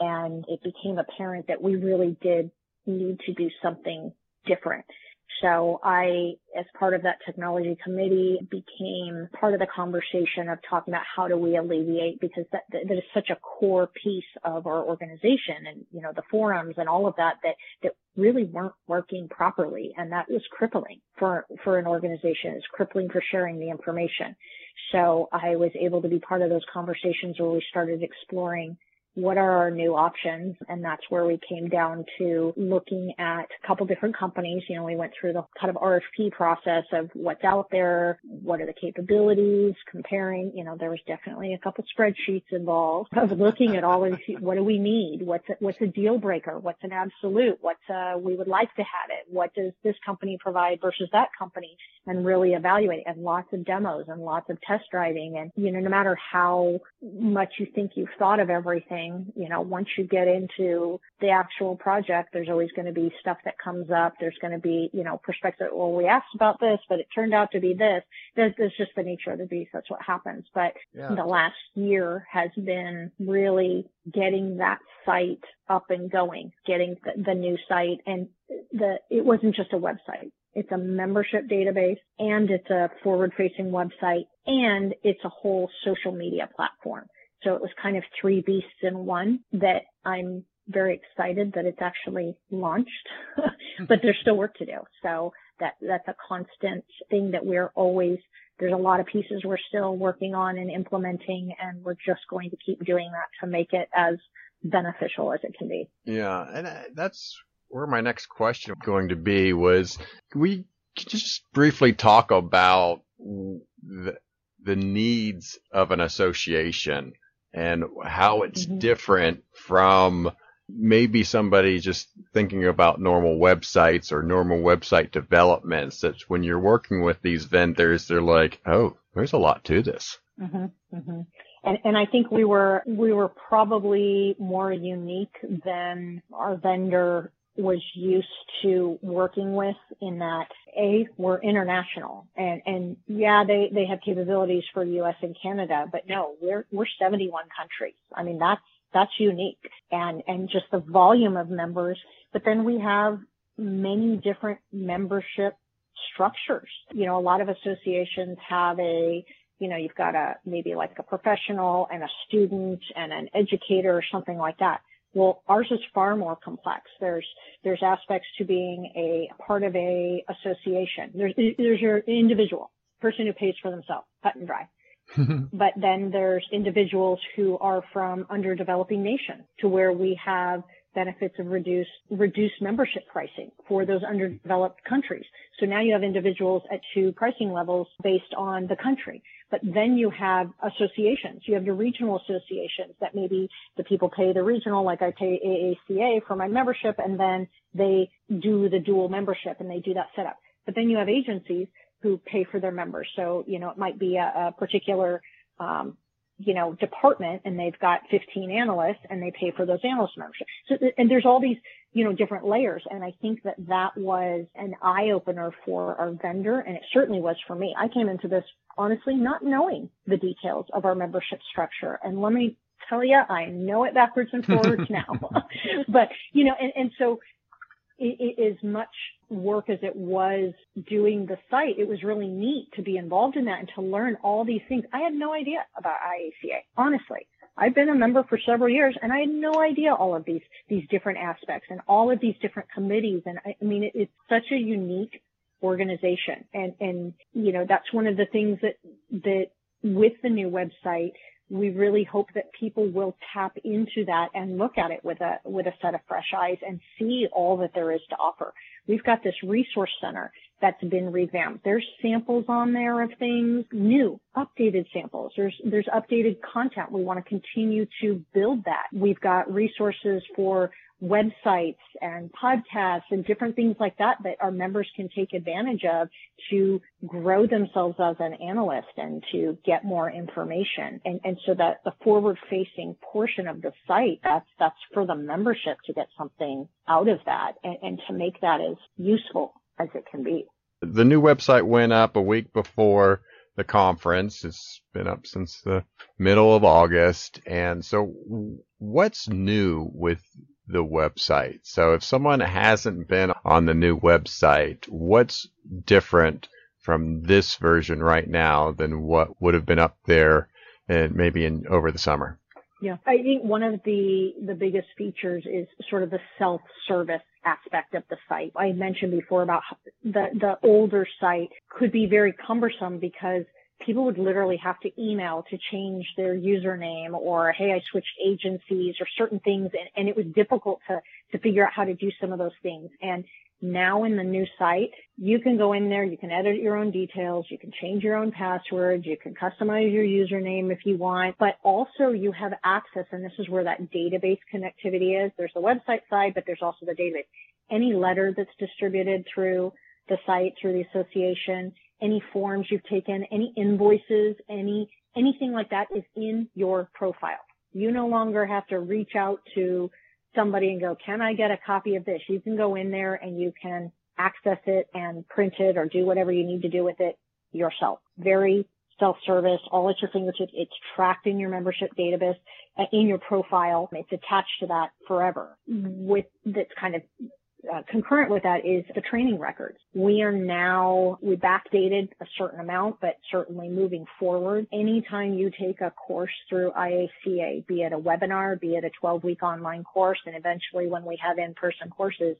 And it became apparent that we really did need to do something different. So I, as part of that technology committee, became part of the conversation of talking about how do we alleviate because that, that is such a core piece of our organization and, you know, the forums and all of that, that, that really weren't working properly. And that was crippling for, for an organization. It's crippling for sharing the information. So I was able to be part of those conversations where we started exploring what are our new options? And that's where we came down to looking at a couple different companies. You know, we went through the kind of RFP process of what's out there, what are the capabilities, comparing, you know, there was definitely a couple spreadsheets involved of looking at all of these, what do we need? What's a, what's a deal breaker? What's an absolute? What's uh we would like to have it? What does this company provide versus that company? And really evaluate and lots of demos and lots of test driving. And, you know, no matter how much you think you've thought of everything, thing. You know, once you get into the actual project, there's always going to be stuff that comes up. There's going to be, you know, perspective. Well, we asked about this, but it turned out to be this. That's, that's just the nature of the beast. That's what happens. But yeah. the last year has been really getting that site up and going, getting the, the new site and the, it wasn't just a website. It's a membership database and it's a forward facing website and it's a whole social media platform. So it was kind of three beasts in one that I'm very excited that it's actually launched, but there's still work to do. So that, that's a constant thing that we're always, there's a lot of pieces we're still working on and implementing and we're just going to keep doing that to make it as beneficial as it can be. Yeah. And uh, that's where my next question going to be was we just briefly talk about the, the needs of an association and how it's mm-hmm. different from maybe somebody just thinking about normal websites or normal website developments. That when you're working with these vendors, they're like, oh, there's a lot to this. Mm-hmm, mm-hmm. And, and I think we were we were probably more unique than our vendor was used to working with in that a we're international. And and yeah they they have capabilities for US and Canada but no we're we're 71 countries. I mean that's that's unique. And and just the volume of members but then we have many different membership structures. You know a lot of associations have a you know you've got a maybe like a professional and a student and an educator or something like that well, ours is far more complex. There's there's aspects to being a part of a association. There's there's your individual person who pays for themselves, cut and dry. but then there's individuals who are from underdeveloping nations to where we have benefits of reduced reduced membership pricing for those underdeveloped countries. So now you have individuals at two pricing levels based on the country. But then you have associations. You have your regional associations that maybe the people pay the regional, like I pay AACA for my membership, and then they do the dual membership and they do that setup. But then you have agencies who pay for their members. So, you know, it might be a, a particular, um, you know, department and they've got 15 analysts and they pay for those analyst memberships. So, and there's all these, you know, different layers. And I think that that was an eye opener for our vendor. And it certainly was for me. I came into this honestly not knowing the details of our membership structure. And let me tell you, I know it backwards and forwards now. but, you know, and, and so it, it is much work as it was doing the site. It was really neat to be involved in that and to learn all these things. I had no idea about IACA, honestly. I've been a member for several years and I had no idea all of these, these different aspects and all of these different committees. And I, I mean, it, it's such a unique organization. And, and, you know, that's one of the things that, that with the new website, we really hope that people will tap into that and look at it with a, with a set of fresh eyes and see all that there is to offer. We've got this resource center that's been revamped. There's samples on there of things, new, updated samples. There's, there's updated content. We want to continue to build that. We've got resources for websites and podcasts and different things like that that our members can take advantage of to grow themselves as an analyst and to get more information. And, and so that the forward facing portion of the site, that's, that's for the membership to get something out of that and, and to make that as useful as it can be. The new website went up a week before the conference. It's been up since the middle of August. And so what's new with the website. So if someone hasn't been on the new website, what's different from this version right now than what would have been up there and maybe in over the summer? Yeah, I think one of the the biggest features is sort of the self-service aspect of the site. I mentioned before about the the older site could be very cumbersome because people would literally have to email to change their username or, hey, I switched agencies or certain things. And, and it was difficult to, to figure out how to do some of those things. And now in the new site, you can go in there, you can edit your own details, you can change your own passwords, you can customize your username if you want, but also you have access, and this is where that database connectivity is. There's the website side, but there's also the database. Any letter that's distributed through the site, through the association, any forms you've taken, any invoices, any, anything like that is in your profile. You no longer have to reach out to somebody and go, can I get a copy of this? You can go in there and you can access it and print it or do whatever you need to do with it yourself. Very self-service, all at your fingertips. It's tracked in your membership database, uh, in your profile. It's attached to that forever. With that's kind of uh, concurrent with that is the training records. We are now, we backdated a certain amount, but certainly moving forward, anytime you take a course through IACA, be it a webinar, be it a 12 week online course, and eventually when we have in-person courses,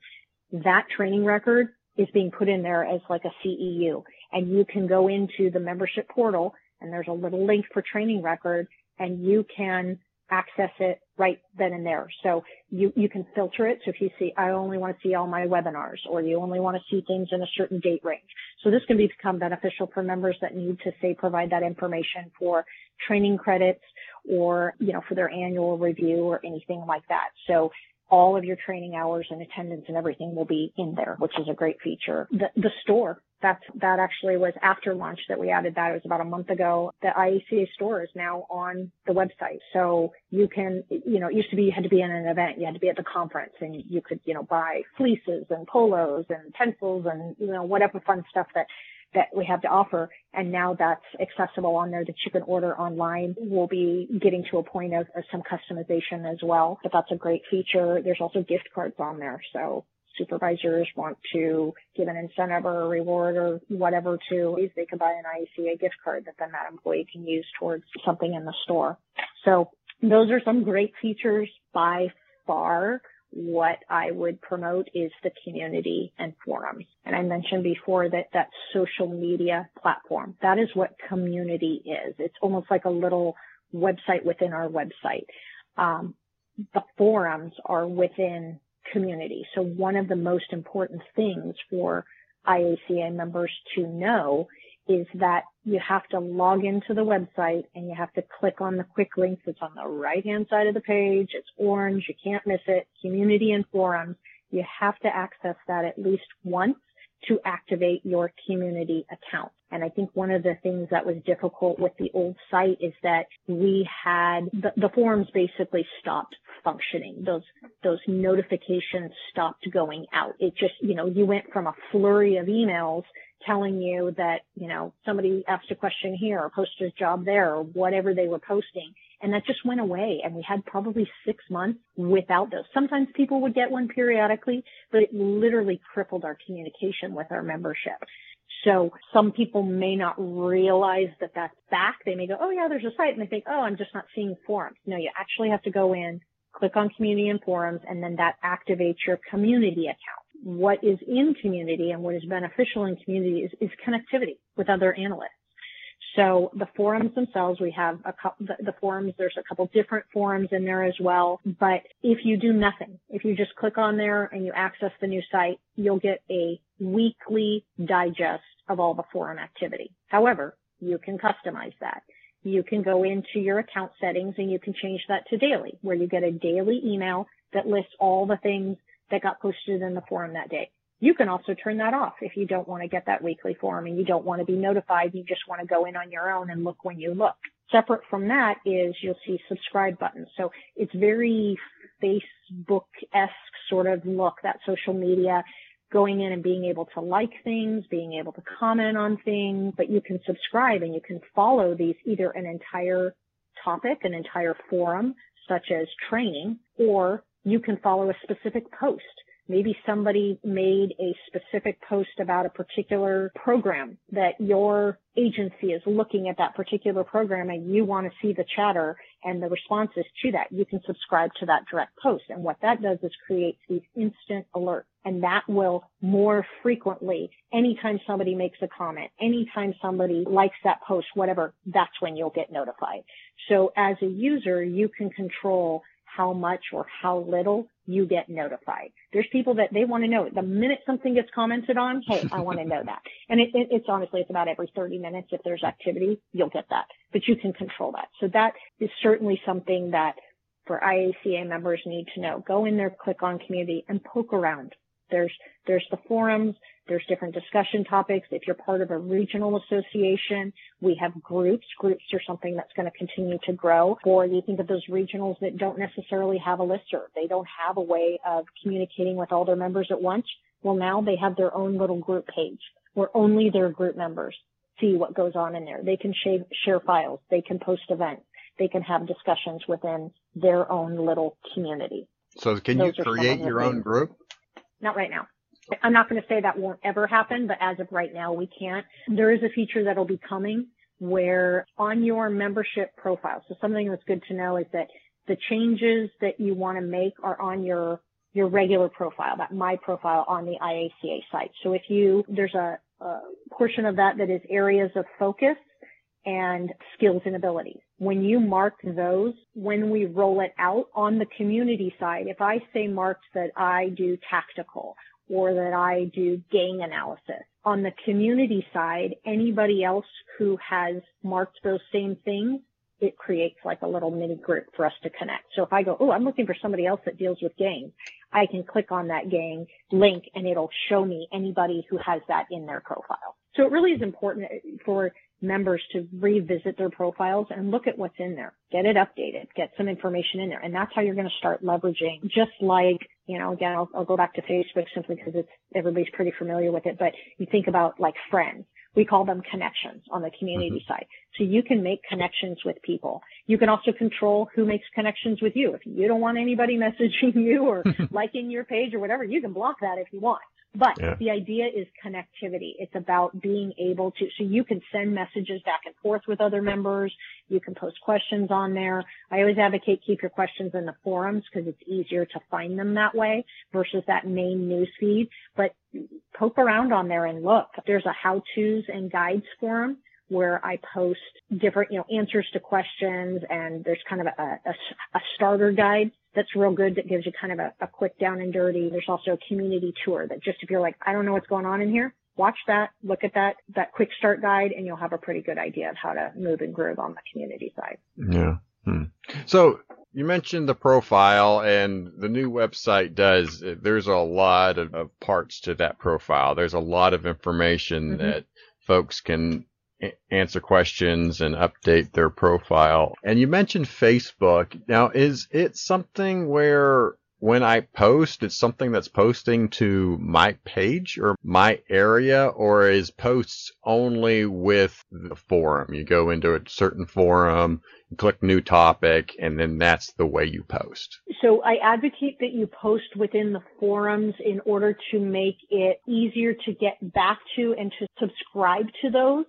that training record is being put in there as like a CEU. And you can go into the membership portal and there's a little link for training record and you can access it right then and there. So you, you can filter it. So if you see, I only want to see all my webinars or you only want to see things in a certain date range. So this can become beneficial for members that need to say provide that information for training credits or, you know, for their annual review or anything like that. So all of your training hours and attendance and everything will be in there, which is a great feature. The, the store, that's, that actually was after launch that we added that. It was about a month ago. The IACA store is now on the website. So you can, you know, it used to be you had to be in an event. You had to be at the conference and you could, you know, buy fleeces and polos and pencils and, you know, whatever fun stuff that that we have to offer. And now that's accessible on there that you can order online. We'll be getting to a point of, of some customization as well, but that's a great feature. There's also gift cards on there. So supervisors want to give an incentive or a reward or whatever to, they can buy an IACA gift card that then that employee can use towards something in the store. So those are some great features by far what I would promote is the community and forums. And I mentioned before that that social media platform, that is what community is. It's almost like a little website within our website. Um, the forums are within community. So one of the most important things for IACA members to know is that you have to log into the website and you have to click on the quick links. It's on the right hand side of the page. It's orange. You can't miss it. Community and forums. You have to access that at least once to activate your community account. And I think one of the things that was difficult with the old site is that we had the, the forums basically stopped functioning. Those, those notifications stopped going out. It just, you know, you went from a flurry of emails telling you that, you know, somebody asked a question here or posted a job there or whatever they were posting. And that just went away. And we had probably six months without those. Sometimes people would get one periodically, but it literally crippled our communication with our membership. So some people may not realize that that's back. They may go, oh yeah, there's a site and they think, oh, I'm just not seeing forums. No, you actually have to go in, click on community and forums, and then that activates your community account what is in community and what is beneficial in community is, is connectivity with other analysts. So the forums themselves, we have a couple, the, the, forums, there's a couple different forums in there as well. But if you do nothing, if you just click on there and you access the new site, you'll get a weekly digest of all the forum activity. However, you can customize that. You can go into your account settings and you can change that to daily, where you get a daily email that lists all the things that got posted in the forum that day. You can also turn that off if you don't want to get that weekly forum and you don't want to be notified. You just want to go in on your own and look when you look. Separate from that is you'll see subscribe buttons. So it's very Facebook-esque sort of look, that social media going in and being able to like things, being able to comment on things, but you can subscribe and you can follow these either an entire topic, an entire forum, such as training, or you can follow a specific post. Maybe somebody made a specific post about a particular program that your agency is looking at that particular program and you want to see the chatter and the responses to that. You can subscribe to that direct post. And what that does is creates these instant alerts. And that will more frequently, anytime somebody makes a comment, anytime somebody likes that post, whatever, that's when you'll get notified. So as a user, you can control how much or how little you get notified. There's people that they want to know the minute something gets commented on. Hey, I want to know that. And it, it, it's honestly, it's about every 30 minutes. If there's activity, you'll get that, but you can control that. So that is certainly something that for IACA members need to know. Go in there, click on community and poke around. There's, there's the forums. There's different discussion topics. If you're part of a regional association, we have groups. Groups are something that's going to continue to grow. Or you think of those regionals that don't necessarily have a listserv. They don't have a way of communicating with all their members at once. Well, now they have their own little group page where only their group members see what goes on in there. They can share, share files. They can post events. They can have discussions within their own little community. So can Those you create your own group? Not right now. I'm not going to say that won't ever happen, but as of right now, we can't. There is a feature that'll be coming where on your membership profile, so something that's good to know is that the changes that you want to make are on your your regular profile, that my profile on the IACA site. So if you, there's a, a portion of that that is areas of focus and skills and abilities. When you mark those, when we roll it out on the community side, if I say marked that I do tactical or that I do gang analysis. On the community side, anybody else who has marked those same things it creates like a little mini group for us to connect. So if I go, oh, I'm looking for somebody else that deals with gangs, I can click on that gang link and it'll show me anybody who has that in their profile. So it really is important for members to revisit their profiles and look at what's in there, get it updated, get some information in there. And that's how you're going to start leveraging just like, you know, again, I'll, I'll go back to Facebook simply because it's, everybody's pretty familiar with it, but you think about like friends. We call them connections on the community mm-hmm. side. So you can make connections with people. You can also control who makes connections with you. If you don't want anybody messaging you or liking your page or whatever, you can block that if you want. But yeah. the idea is connectivity. It's about being able to, so you can send messages back and forth with other members. You can post questions on there. I always advocate keep your questions in the forums because it's easier to find them that way versus that main news feed. But poke around on there and look. There's a how to's and guides forum where I post different, you know, answers to questions and there's kind of a, a, a starter guide that's real good that gives you kind of a, a quick down and dirty. There's also a community tour that just if you're like, I don't know what's going on in here, watch that, look at that, that quick start guide and you'll have a pretty good idea of how to move and groove on the community side. Yeah. Hmm. So you mentioned the profile and the new website does, there's a lot of, of parts to that profile. There's a lot of information mm-hmm. that folks can answer questions and update their profile. And you mentioned Facebook. Now, is it something where when I post, it's something that's posting to my page or my area, or is posts only with the forum? You go into a certain forum, click new topic, and then that's the way you post. So I advocate that you post within the forums in order to make it easier to get back to and to subscribe to those.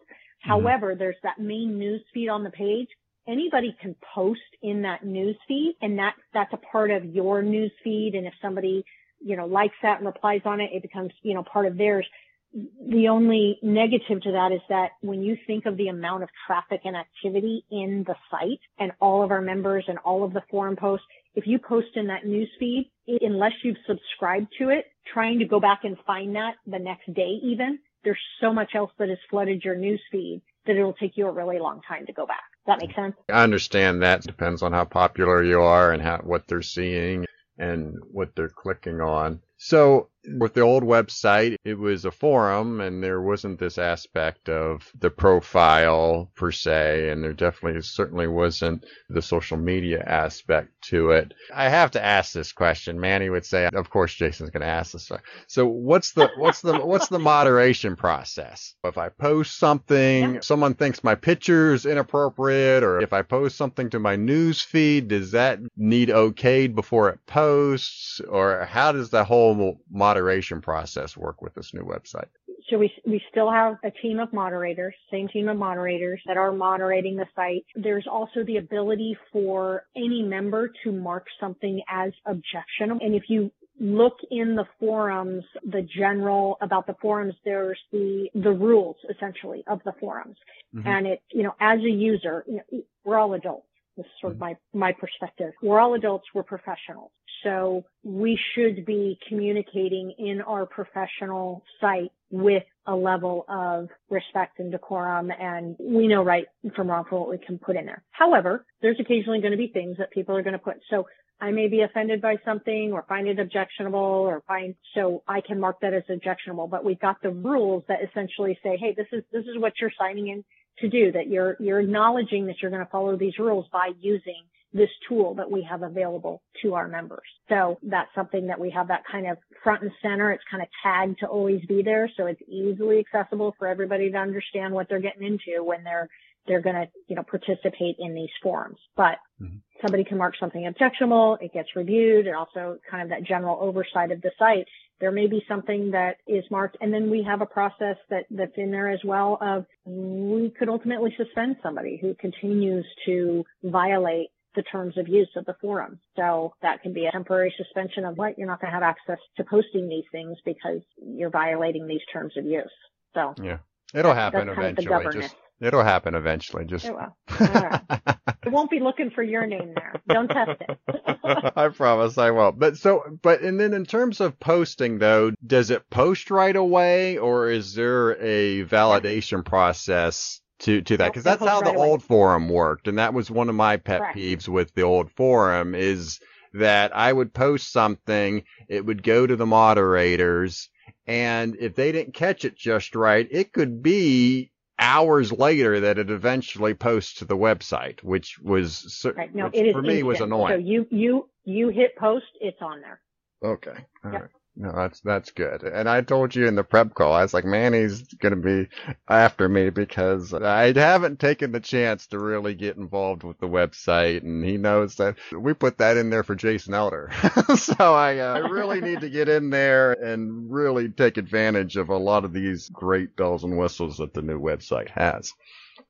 Mm-hmm. However, there's that main news feed on the page. Anybody can post in that news feed and that, that's a part of your news feed. And if somebody, you know, likes that and replies on it, it becomes, you know, part of theirs. The only negative to that is that when you think of the amount of traffic and activity in the site and all of our members and all of the forum posts, if you post in that news feed, unless you've subscribed to it, trying to go back and find that the next day even there's so much else that has flooded your news feed that it'll take you a really long time to go back. Does that make sense? I understand that depends on how popular you are and how what they're seeing and what they're clicking on. So with the old website, it was a forum and there wasn't this aspect of the profile per se. And there definitely certainly wasn't the social media aspect to it. I have to ask this question. Manny would say, of course, Jason's going to ask this. So what's the, what's the, what's the moderation process? If I post something, yeah. someone thinks my picture's inappropriate, or if I post something to my news feed, does that need okayed before it posts? Or how does the whole moderation process work with this new website? So we, we still have a team of moderators, same team of moderators that are moderating the site. There's also the ability for any member to mark something as objectionable. And if you look in the forums, the general about the forums, there's the, the rules essentially of the forums. Mm-hmm. And it, you know, as a user, you know, we're all adults. This is sort of mm-hmm. my, my perspective. We're all adults. We're professionals. So we should be communicating in our professional site with a level of respect and decorum and we know right from wrong for what we can put in there. However, there's occasionally going to be things that people are going to put. So I may be offended by something or find it objectionable or find, so I can mark that as objectionable, but we've got the rules that essentially say, hey, this is, this is what you're signing in to do, that you're, you're acknowledging that you're going to follow these rules by using this tool that we have available to our members. So that's something that we have that kind of front and center. It's kind of tagged to always be there. So it's easily accessible for everybody to understand what they're getting into when they're, they're going to, you know, participate in these forums. But mm-hmm. somebody can mark something objectionable. It gets reviewed and also kind of that general oversight of the site there may be something that is marked and then we have a process that that's in there as well of we could ultimately suspend somebody who continues to violate the terms of use of the forum. So that can be a temporary suspension of what you're not going to have access to posting these things because you're violating these terms of use. So yeah, it'll happen eventually. Just It'll happen eventually. Just it will. Right. it won't be looking for your name there. Don't test it. I promise I won't. But so, but and then in terms of posting though, does it post right away or is there a validation process to to that because that's post how right the away. old forum worked, and that was one of my pet Correct. peeves with the old forum is that I would post something, it would go to the moderators, and if they didn't catch it just right, it could be hours later that it eventually posts to the website, which was Right. No, which for me was annoying. So you you you hit post, it's on there. Okay. All Yep. right. No, that's that's good. And I told you in the prep call, I was like, Manny's gonna be after me because I haven't taken the chance to really get involved with the website, and he knows that we put that in there for Jason Elder. so I, uh, I really need to get in there and really take advantage of a lot of these great bells and whistles that the new website has.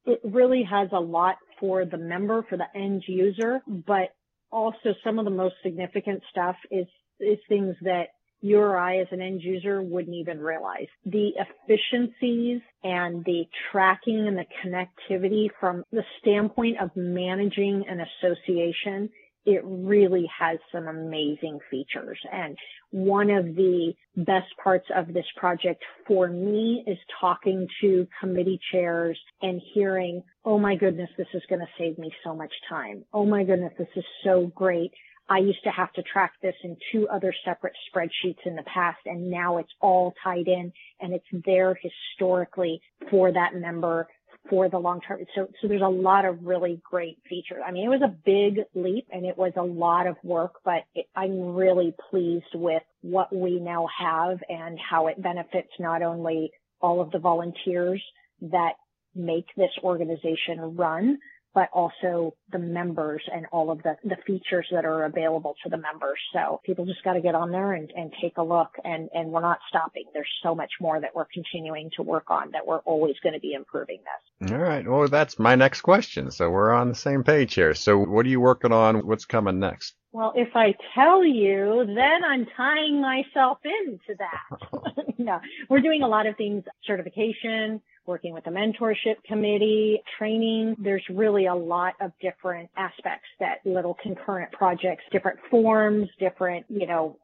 It really has a lot for the member, for the end user, but also some of the most significant stuff is is things that you or I as an end user wouldn't even realize. The efficiencies and the tracking and the connectivity from the standpoint of managing an association, it really has some amazing features. And one of the best parts of this project for me is talking to committee chairs and hearing, oh my goodness, this is going to save me so much time. Oh my goodness, this is so great. I used to have to track this in two other separate spreadsheets in the past and now it's all tied in and it's there historically for that member for the long term. So, so there's a lot of really great features. I mean, it was a big leap and it was a lot of work, but it, I'm really pleased with what we now have and how it benefits not only all of the volunteers that make this organization run, but also the members and all of the, the features that are available to the members. So people just got to get on there and, and take a look and, and we're not stopping. There's so much more that we're continuing to work on that we're always going to be improving this. All right. Well, that's my next question. So we're on the same page here. So what are you working on? What's coming next? Well, if I tell you, then I'm tying myself into that. no, we're doing a lot of things, certification, working with the mentorship committee, training. There's really a lot of different aspects that little concurrent projects, different forms, different, you know,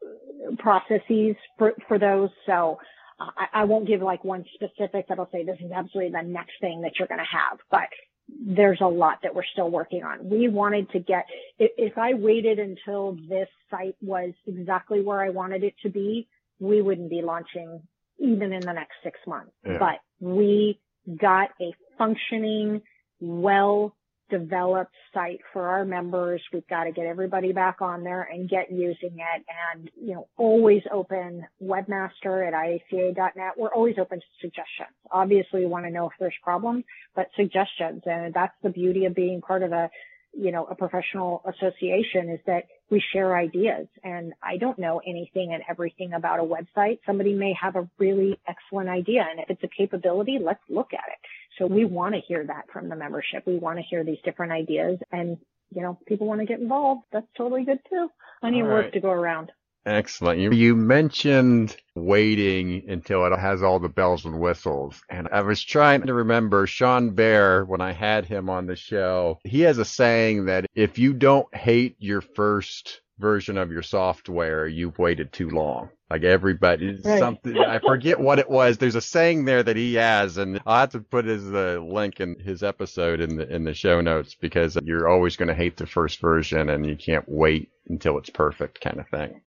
processes for, for those. So I, I won't give like one specific that'll say this is absolutely the next thing that you're going to have, but there's a lot that we're still working on. We wanted to get, if I waited until this site was exactly where I wanted it to be, we wouldn't be launching even in the next six months. Yeah. But we got a functioning, well developed site for our members. We've got to get everybody back on there and get using it and, you know, always open webmaster at IACA.net. We're always open to suggestions. Obviously we want to know if there's problems, but suggestions. And that's the beauty of being part of a, you know, a professional association is that we share ideas and I don't know anything and everything about a website. Somebody may have a really excellent idea and if it's a capability, let's look at it. So we want to hear that from the membership. We want to hear these different ideas and, you know, people want to get involved. That's totally good too. Plenty of work right. to go around. Excellent. You, you mentioned waiting until it has all the bells and whistles. And I was trying to remember Sean Bair when I had him on the show. He has a saying that if you don't hate your first version of your software, you've waited too long. Like everybody, Right. something, I forget what it was. There's a saying there that he has, and I'll have to put his uh, link in his episode in the, in the show notes because you're always going to hate the first version and you can't wait until it's perfect kind of thing.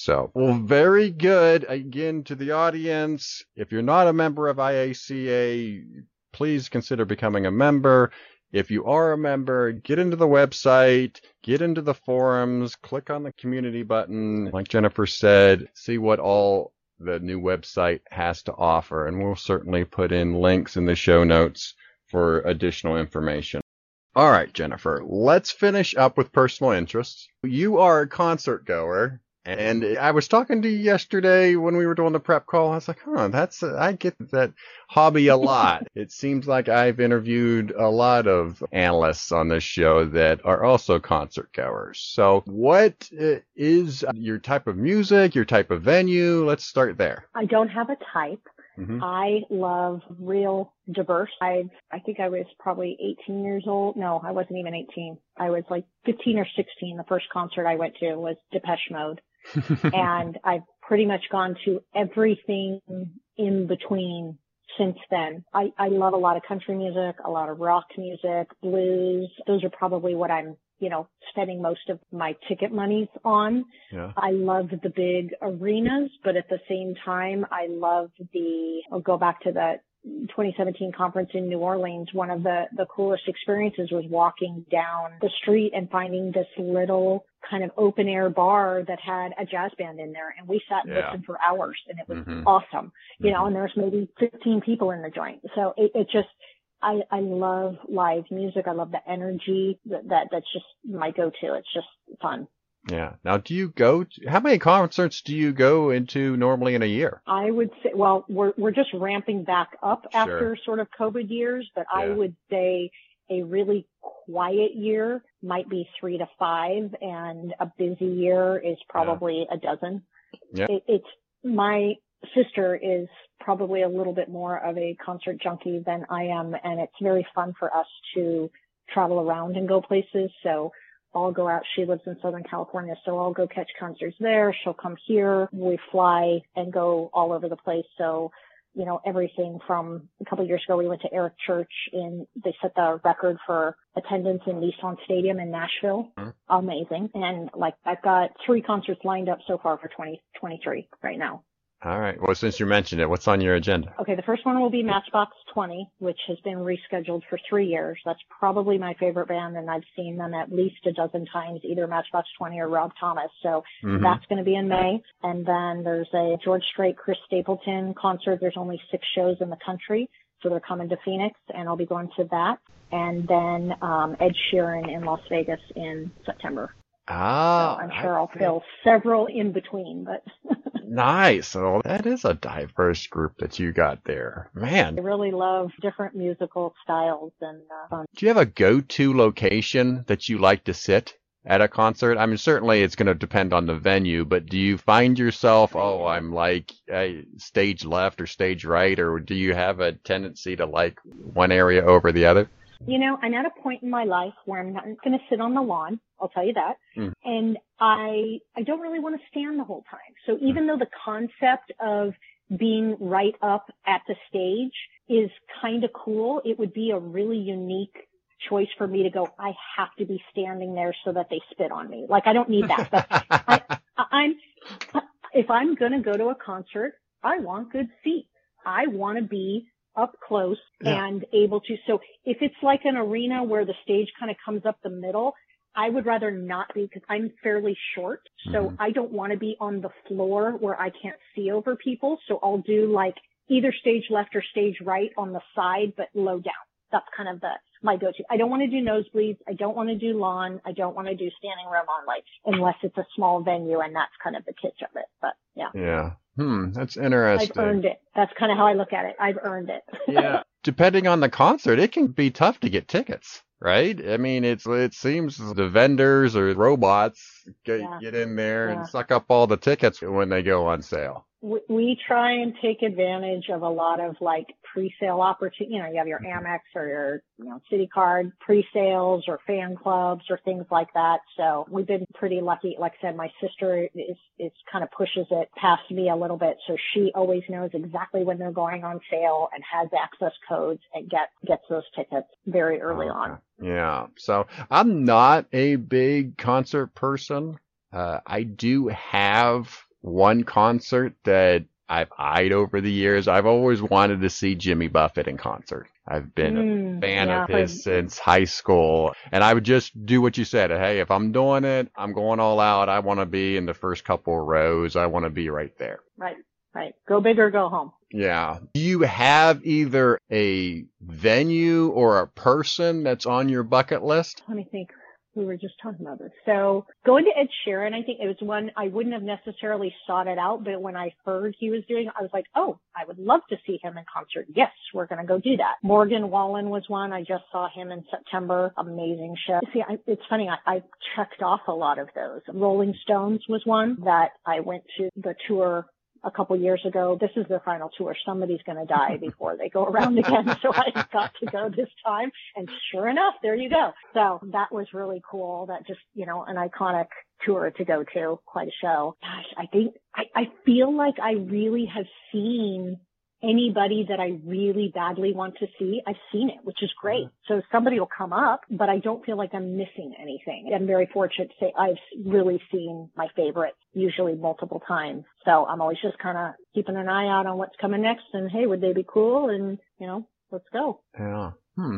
So, well, very good. Again, to the audience, if you're not a member of IACA, please consider becoming a member. If you are a member, get into the website, get into the forums, click on the community button. Like Jennifer said, see what all the new website has to offer. And we'll certainly put in links in the show notes for additional information. All right, Jennifer, let's finish up with personal interests. You are a concert goer. And I was talking to you yesterday when we were doing the prep call. I was like, huh, that's, I get that hobby a lot. it seems like I've interviewed a lot of analysts on this show that are also concert goers. So what uh, your type of music, your type of venue? Let's start there. I don't have a type. Mhm. I love real diverse. I I think I was probably 18 years old. No, I wasn't even 18. I was like 15 or 16. The first concert I went to was Depeche Mode, and I've pretty much gone to everything in between since then. I, I love a lot of country music, a lot of rock music, blues. Those are probably what I'm you know, spending most of my ticket monies on. Yeah. I love the big arenas, but at the same time, I love the, I'll go back to the 2017 conference in New Orleans, one of the, the coolest experiences was walking down the street and finding this little kind of open air bar that had a jazz band in there. And we sat and yeah. listened for hours and it was mm-hmm. awesome, you mm-hmm. know, and there's maybe 15 people in the joint. So it, it just, I, I love live music. I love the energy that, that that's just my go-to. It's just fun. Yeah. Now, do you go? To, how many concerts do you go into normally in a year? I would say, well, we're we're just ramping back up sure. after sort of COVID years, but yeah. I would say a really quiet year might be three to five, and a busy year is probably yeah. a dozen. Yeah. It, it's my sister is probably a little bit more of a concert junkie than I am, and it's very fun for us to travel around and go places. So I'll go out. She lives in Southern California, so I'll go catch concerts there. She'll come here. We fly and go all over the place. So, you know, everything from a couple of years ago, we went to Eric Church and they set the record for attendance in Nissan Stadium in Nashville. Mm-hmm. Amazing. And like I've got three concerts lined up so far for 2023 right now. All right. Well, since you mentioned it, what's on your agenda? Okay. The first one will be Matchbox 20, which has been rescheduled for three years. That's probably my favorite band, and I've seen them at least a dozen times, either Matchbox 20 or Rob Thomas. So mm-hmm. that's going to be in May. And then there's a George Strait, Chris Stapleton concert. There's only six shows in the country. So they're coming to Phoenix, and I'll be going to that. And then um, Ed Sheeran in Las Vegas in September. Ah, so I'm sure I will fill several in between, but. nice. So that is a diverse group that you got there, man. I really love different musical styles and uh, fun. Do you have a go-to location that you like to sit? At a concert, I mean, certainly it's going to depend on the venue, but do you find yourself, oh, I'm like uh, stage left or stage right, or do you have a tendency to like one area over the other? You know, I'm at a point in my life where I'm not going to sit on the lawn. I'll tell you that. Mm. And I, I don't really want to stand the whole time. So even mm. though the concept of being right up at the stage is kind of cool, it would be a really unique choice for me to go, I have to be standing there so that they spit on me. Like I don't need that. But I, I'm, if I'm going to go to a concert, I want good seats. I want to be up close yeah. and able to. So if it's like an arena where the stage kind of comes up the middle, I would rather not be because I'm fairly short. So mm-hmm. I don't want to be on the floor where I can't see over people. So I'll do like either stage left or stage right on the side, but low down. That's kind of the, my go-to. I don't want to do nosebleeds. I don't want to do lawn. I don't want to do standing room only unless it's a small venue and that's kind of the kitsch of it. But yeah. Yeah. Hmm, that's interesting. I've earned it. That's kind of how I look at it. I've earned it. yeah. Depending on the concert, it can be tough to get tickets, right? I mean, it's it seems the vendors or robots get, yeah. get in there yeah. and suck up all the tickets when they go on sale we try and take advantage of a lot of like pre-sale opportunity. You know, you have your Amex or your, you know, Citi card pre-sales or fan clubs or things like that. So we've been pretty lucky. Like I said, my sister is, is kind of pushes it past me a little bit. So she always knows exactly when they're going on sale and has access codes and get, gets those tickets very early okay. on. Yeah. So I'm not a big concert person. Uh, I do have one concert that I've eyed over the years. I've always wanted to see Jimmy Buffett in concert. I've been mm, a fan yeah, of his since high school. And I would just do what you said. Hey, if I'm doing it, I'm going all out. I want to be in the first couple of rows. I want to be right there. Right, right. Go big or go home. Yeah. Do you have either a venue or a person that's on your bucket list? Let me think we were just talking about this. So going to Ed Sheeran, I think it was one I wouldn't have necessarily sought it out, but when I heard he was doing, I was like, oh, I would love to see him in concert. Yes, we're going to go do that. Morgan Wallen was one. I just saw him in September. Amazing show. See, I, it's funny. I, I checked off a lot of those. Rolling Stones was one that I went to the tour a couple years ago. This is their final tour. Somebody's going to die before they go around again. So I got to go this time. And sure enough, there you go. So that was really cool. That just, you know, an iconic tour to go to. Quite a show. Gosh, I think, I, I feel like I really have seen anybody that I really badly want to see, I've seen it, which is great. So somebody will come up, but I don't feel like I'm missing anything. I'm very fortunate to say I've really seen my favorites usually multiple times. So I'm always just kind of keeping an eye out on what's coming next and hey, would they be cool? And you know, let's go. Yeah. Hmm.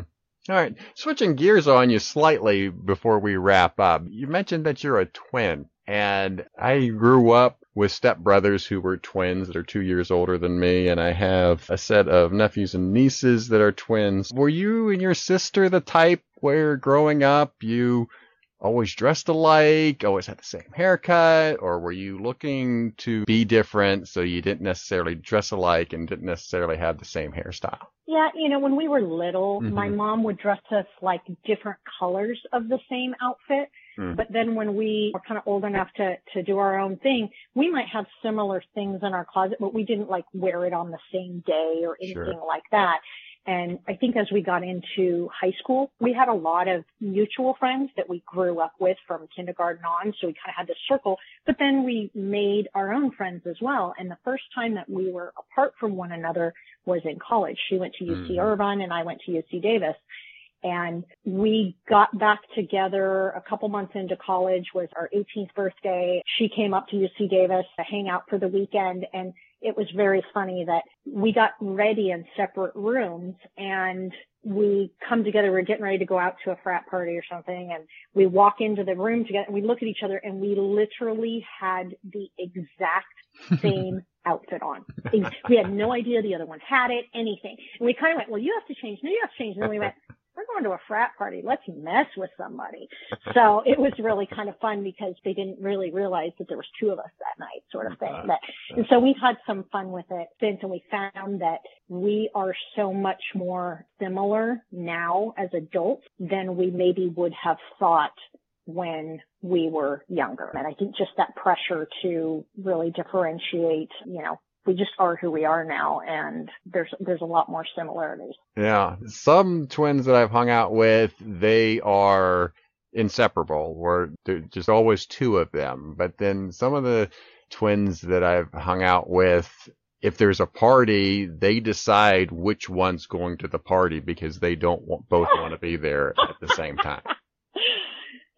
All right. Switching gears on you slightly before we wrap up. You mentioned that you're a twin and I grew up with stepbrothers who were twins that are two years older than me, and I have a set of nephews and nieces that are twins. Were you and your sister the type where growing up you always dressed alike, always had the same haircut, or were you looking to be different so you didn't necessarily dress alike and didn't necessarily have the same hairstyle? Yeah, you know, when we were little, Mhm. my mom would dress us like different colors of the same outfit. Mm. But then when we were kind of old enough to, to do our own thing, we might have similar things in our closet, but we didn't like wear it on the same day or anything Sure. like that. And I think as we got into high school, we had a lot of mutual friends that we grew up with from kindergarten on. So we kind of had this circle, but then we made our own friends as well. And the first time that we were apart from one another was in college. She went to UC Mhm. Irvine and I went to UC Davis. And we got back together a couple months into college was our 18th birthday. She came up to UC Davis to hang out for the weekend and it was very funny that we got ready in separate rooms and we come together. We're getting ready to go out to a frat party or something and we walk into the room together and we look at each other and we literally had the exact same outfit on. We had no idea the other one had it, anything. And we kind of went, well, you have to change. No, you have to change. And then we went, we're going to a frat party. Let's mess with somebody. So it was really kind of fun because they didn't really realize that there was two of us that night sort of thing. Uh, but, uh. and so we've had some fun with it since and we found that we are so much more similar now as adults than we maybe would have thought when we were younger. And I think just that pressure to really differentiate, you know, we just are who we are now and there's there's a lot more similarities. Yeah. Some twins that I've hung out with, they are inseparable, or there's just always two of them. But then some of the twins that I've hung out with, if there's a party, they decide which one's going to the party because they don't want, both want to be there at the same time.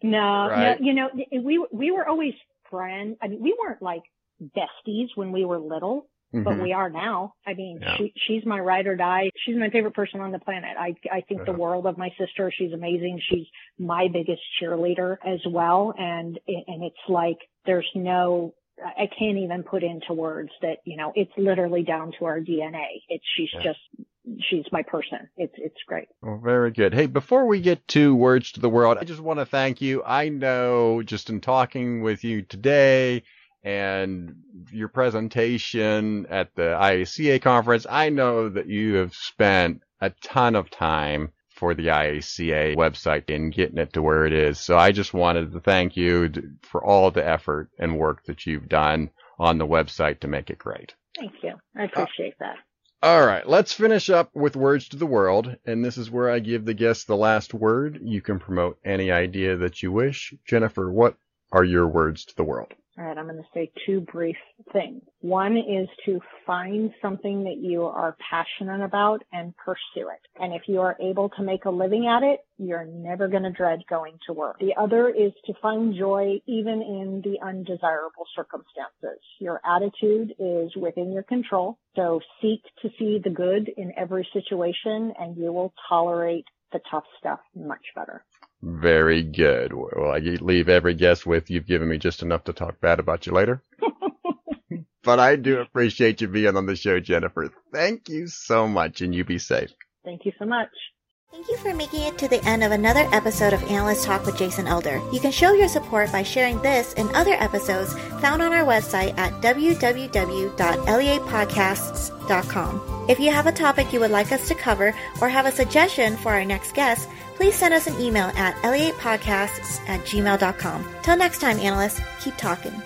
No, Right. no, you know, we we were always friends. I mean, we weren't like besties when we were little, but Mhm. we are now. I mean, Yeah. she she's my ride or die. She's my favorite person on the planet. I I think the world of my sister. She's amazing. She's my biggest cheerleader as well, and and it's like there's no. I can't even put into words that you know it's literally down to our DNA. It's she's Yeah. just she's my person. It's it's great. Well, very good. Hey, before we get to words to the world, I just want to thank you. I know just in talking with you today and your presentation at the IACA conference, I know that you have spent a ton of time for the IACA website and getting it to where it is. So I just wanted to thank you for all the effort and work that you've done on the website to make it great. Thank you. I appreciate that. All right, let's finish up with words to the world, and this is where I give the guest the last word. You can promote any idea that you wish. Jennifer, what are your words to the world? All right, I'm going to say two brief things. One is to find something that you are passionate about and pursue it. And if you are able to make a living at it, you're never going to dread going to work. The other is to find joy even in the undesirable circumstances. Your attitude is within your control. So seek to see the good in every situation and you will tolerate the tough stuff much better. Very good. Well, I leave every guest with you've given me just enough to talk bad about you later. but I do appreciate you being on the show, Jennifer. Thank you so much, and you be safe. Thank you so much. Thank you for making it to the end of another episode of Analyst Talk with Jason Elder. You can show your support by sharing this and other episodes found on our website at www.leapodcasts.com. If you have a topic you would like us to cover or have a suggestion for our next guest, please send us an email at leapodcasts at gmail.com. Till next time, analysts, keep talking.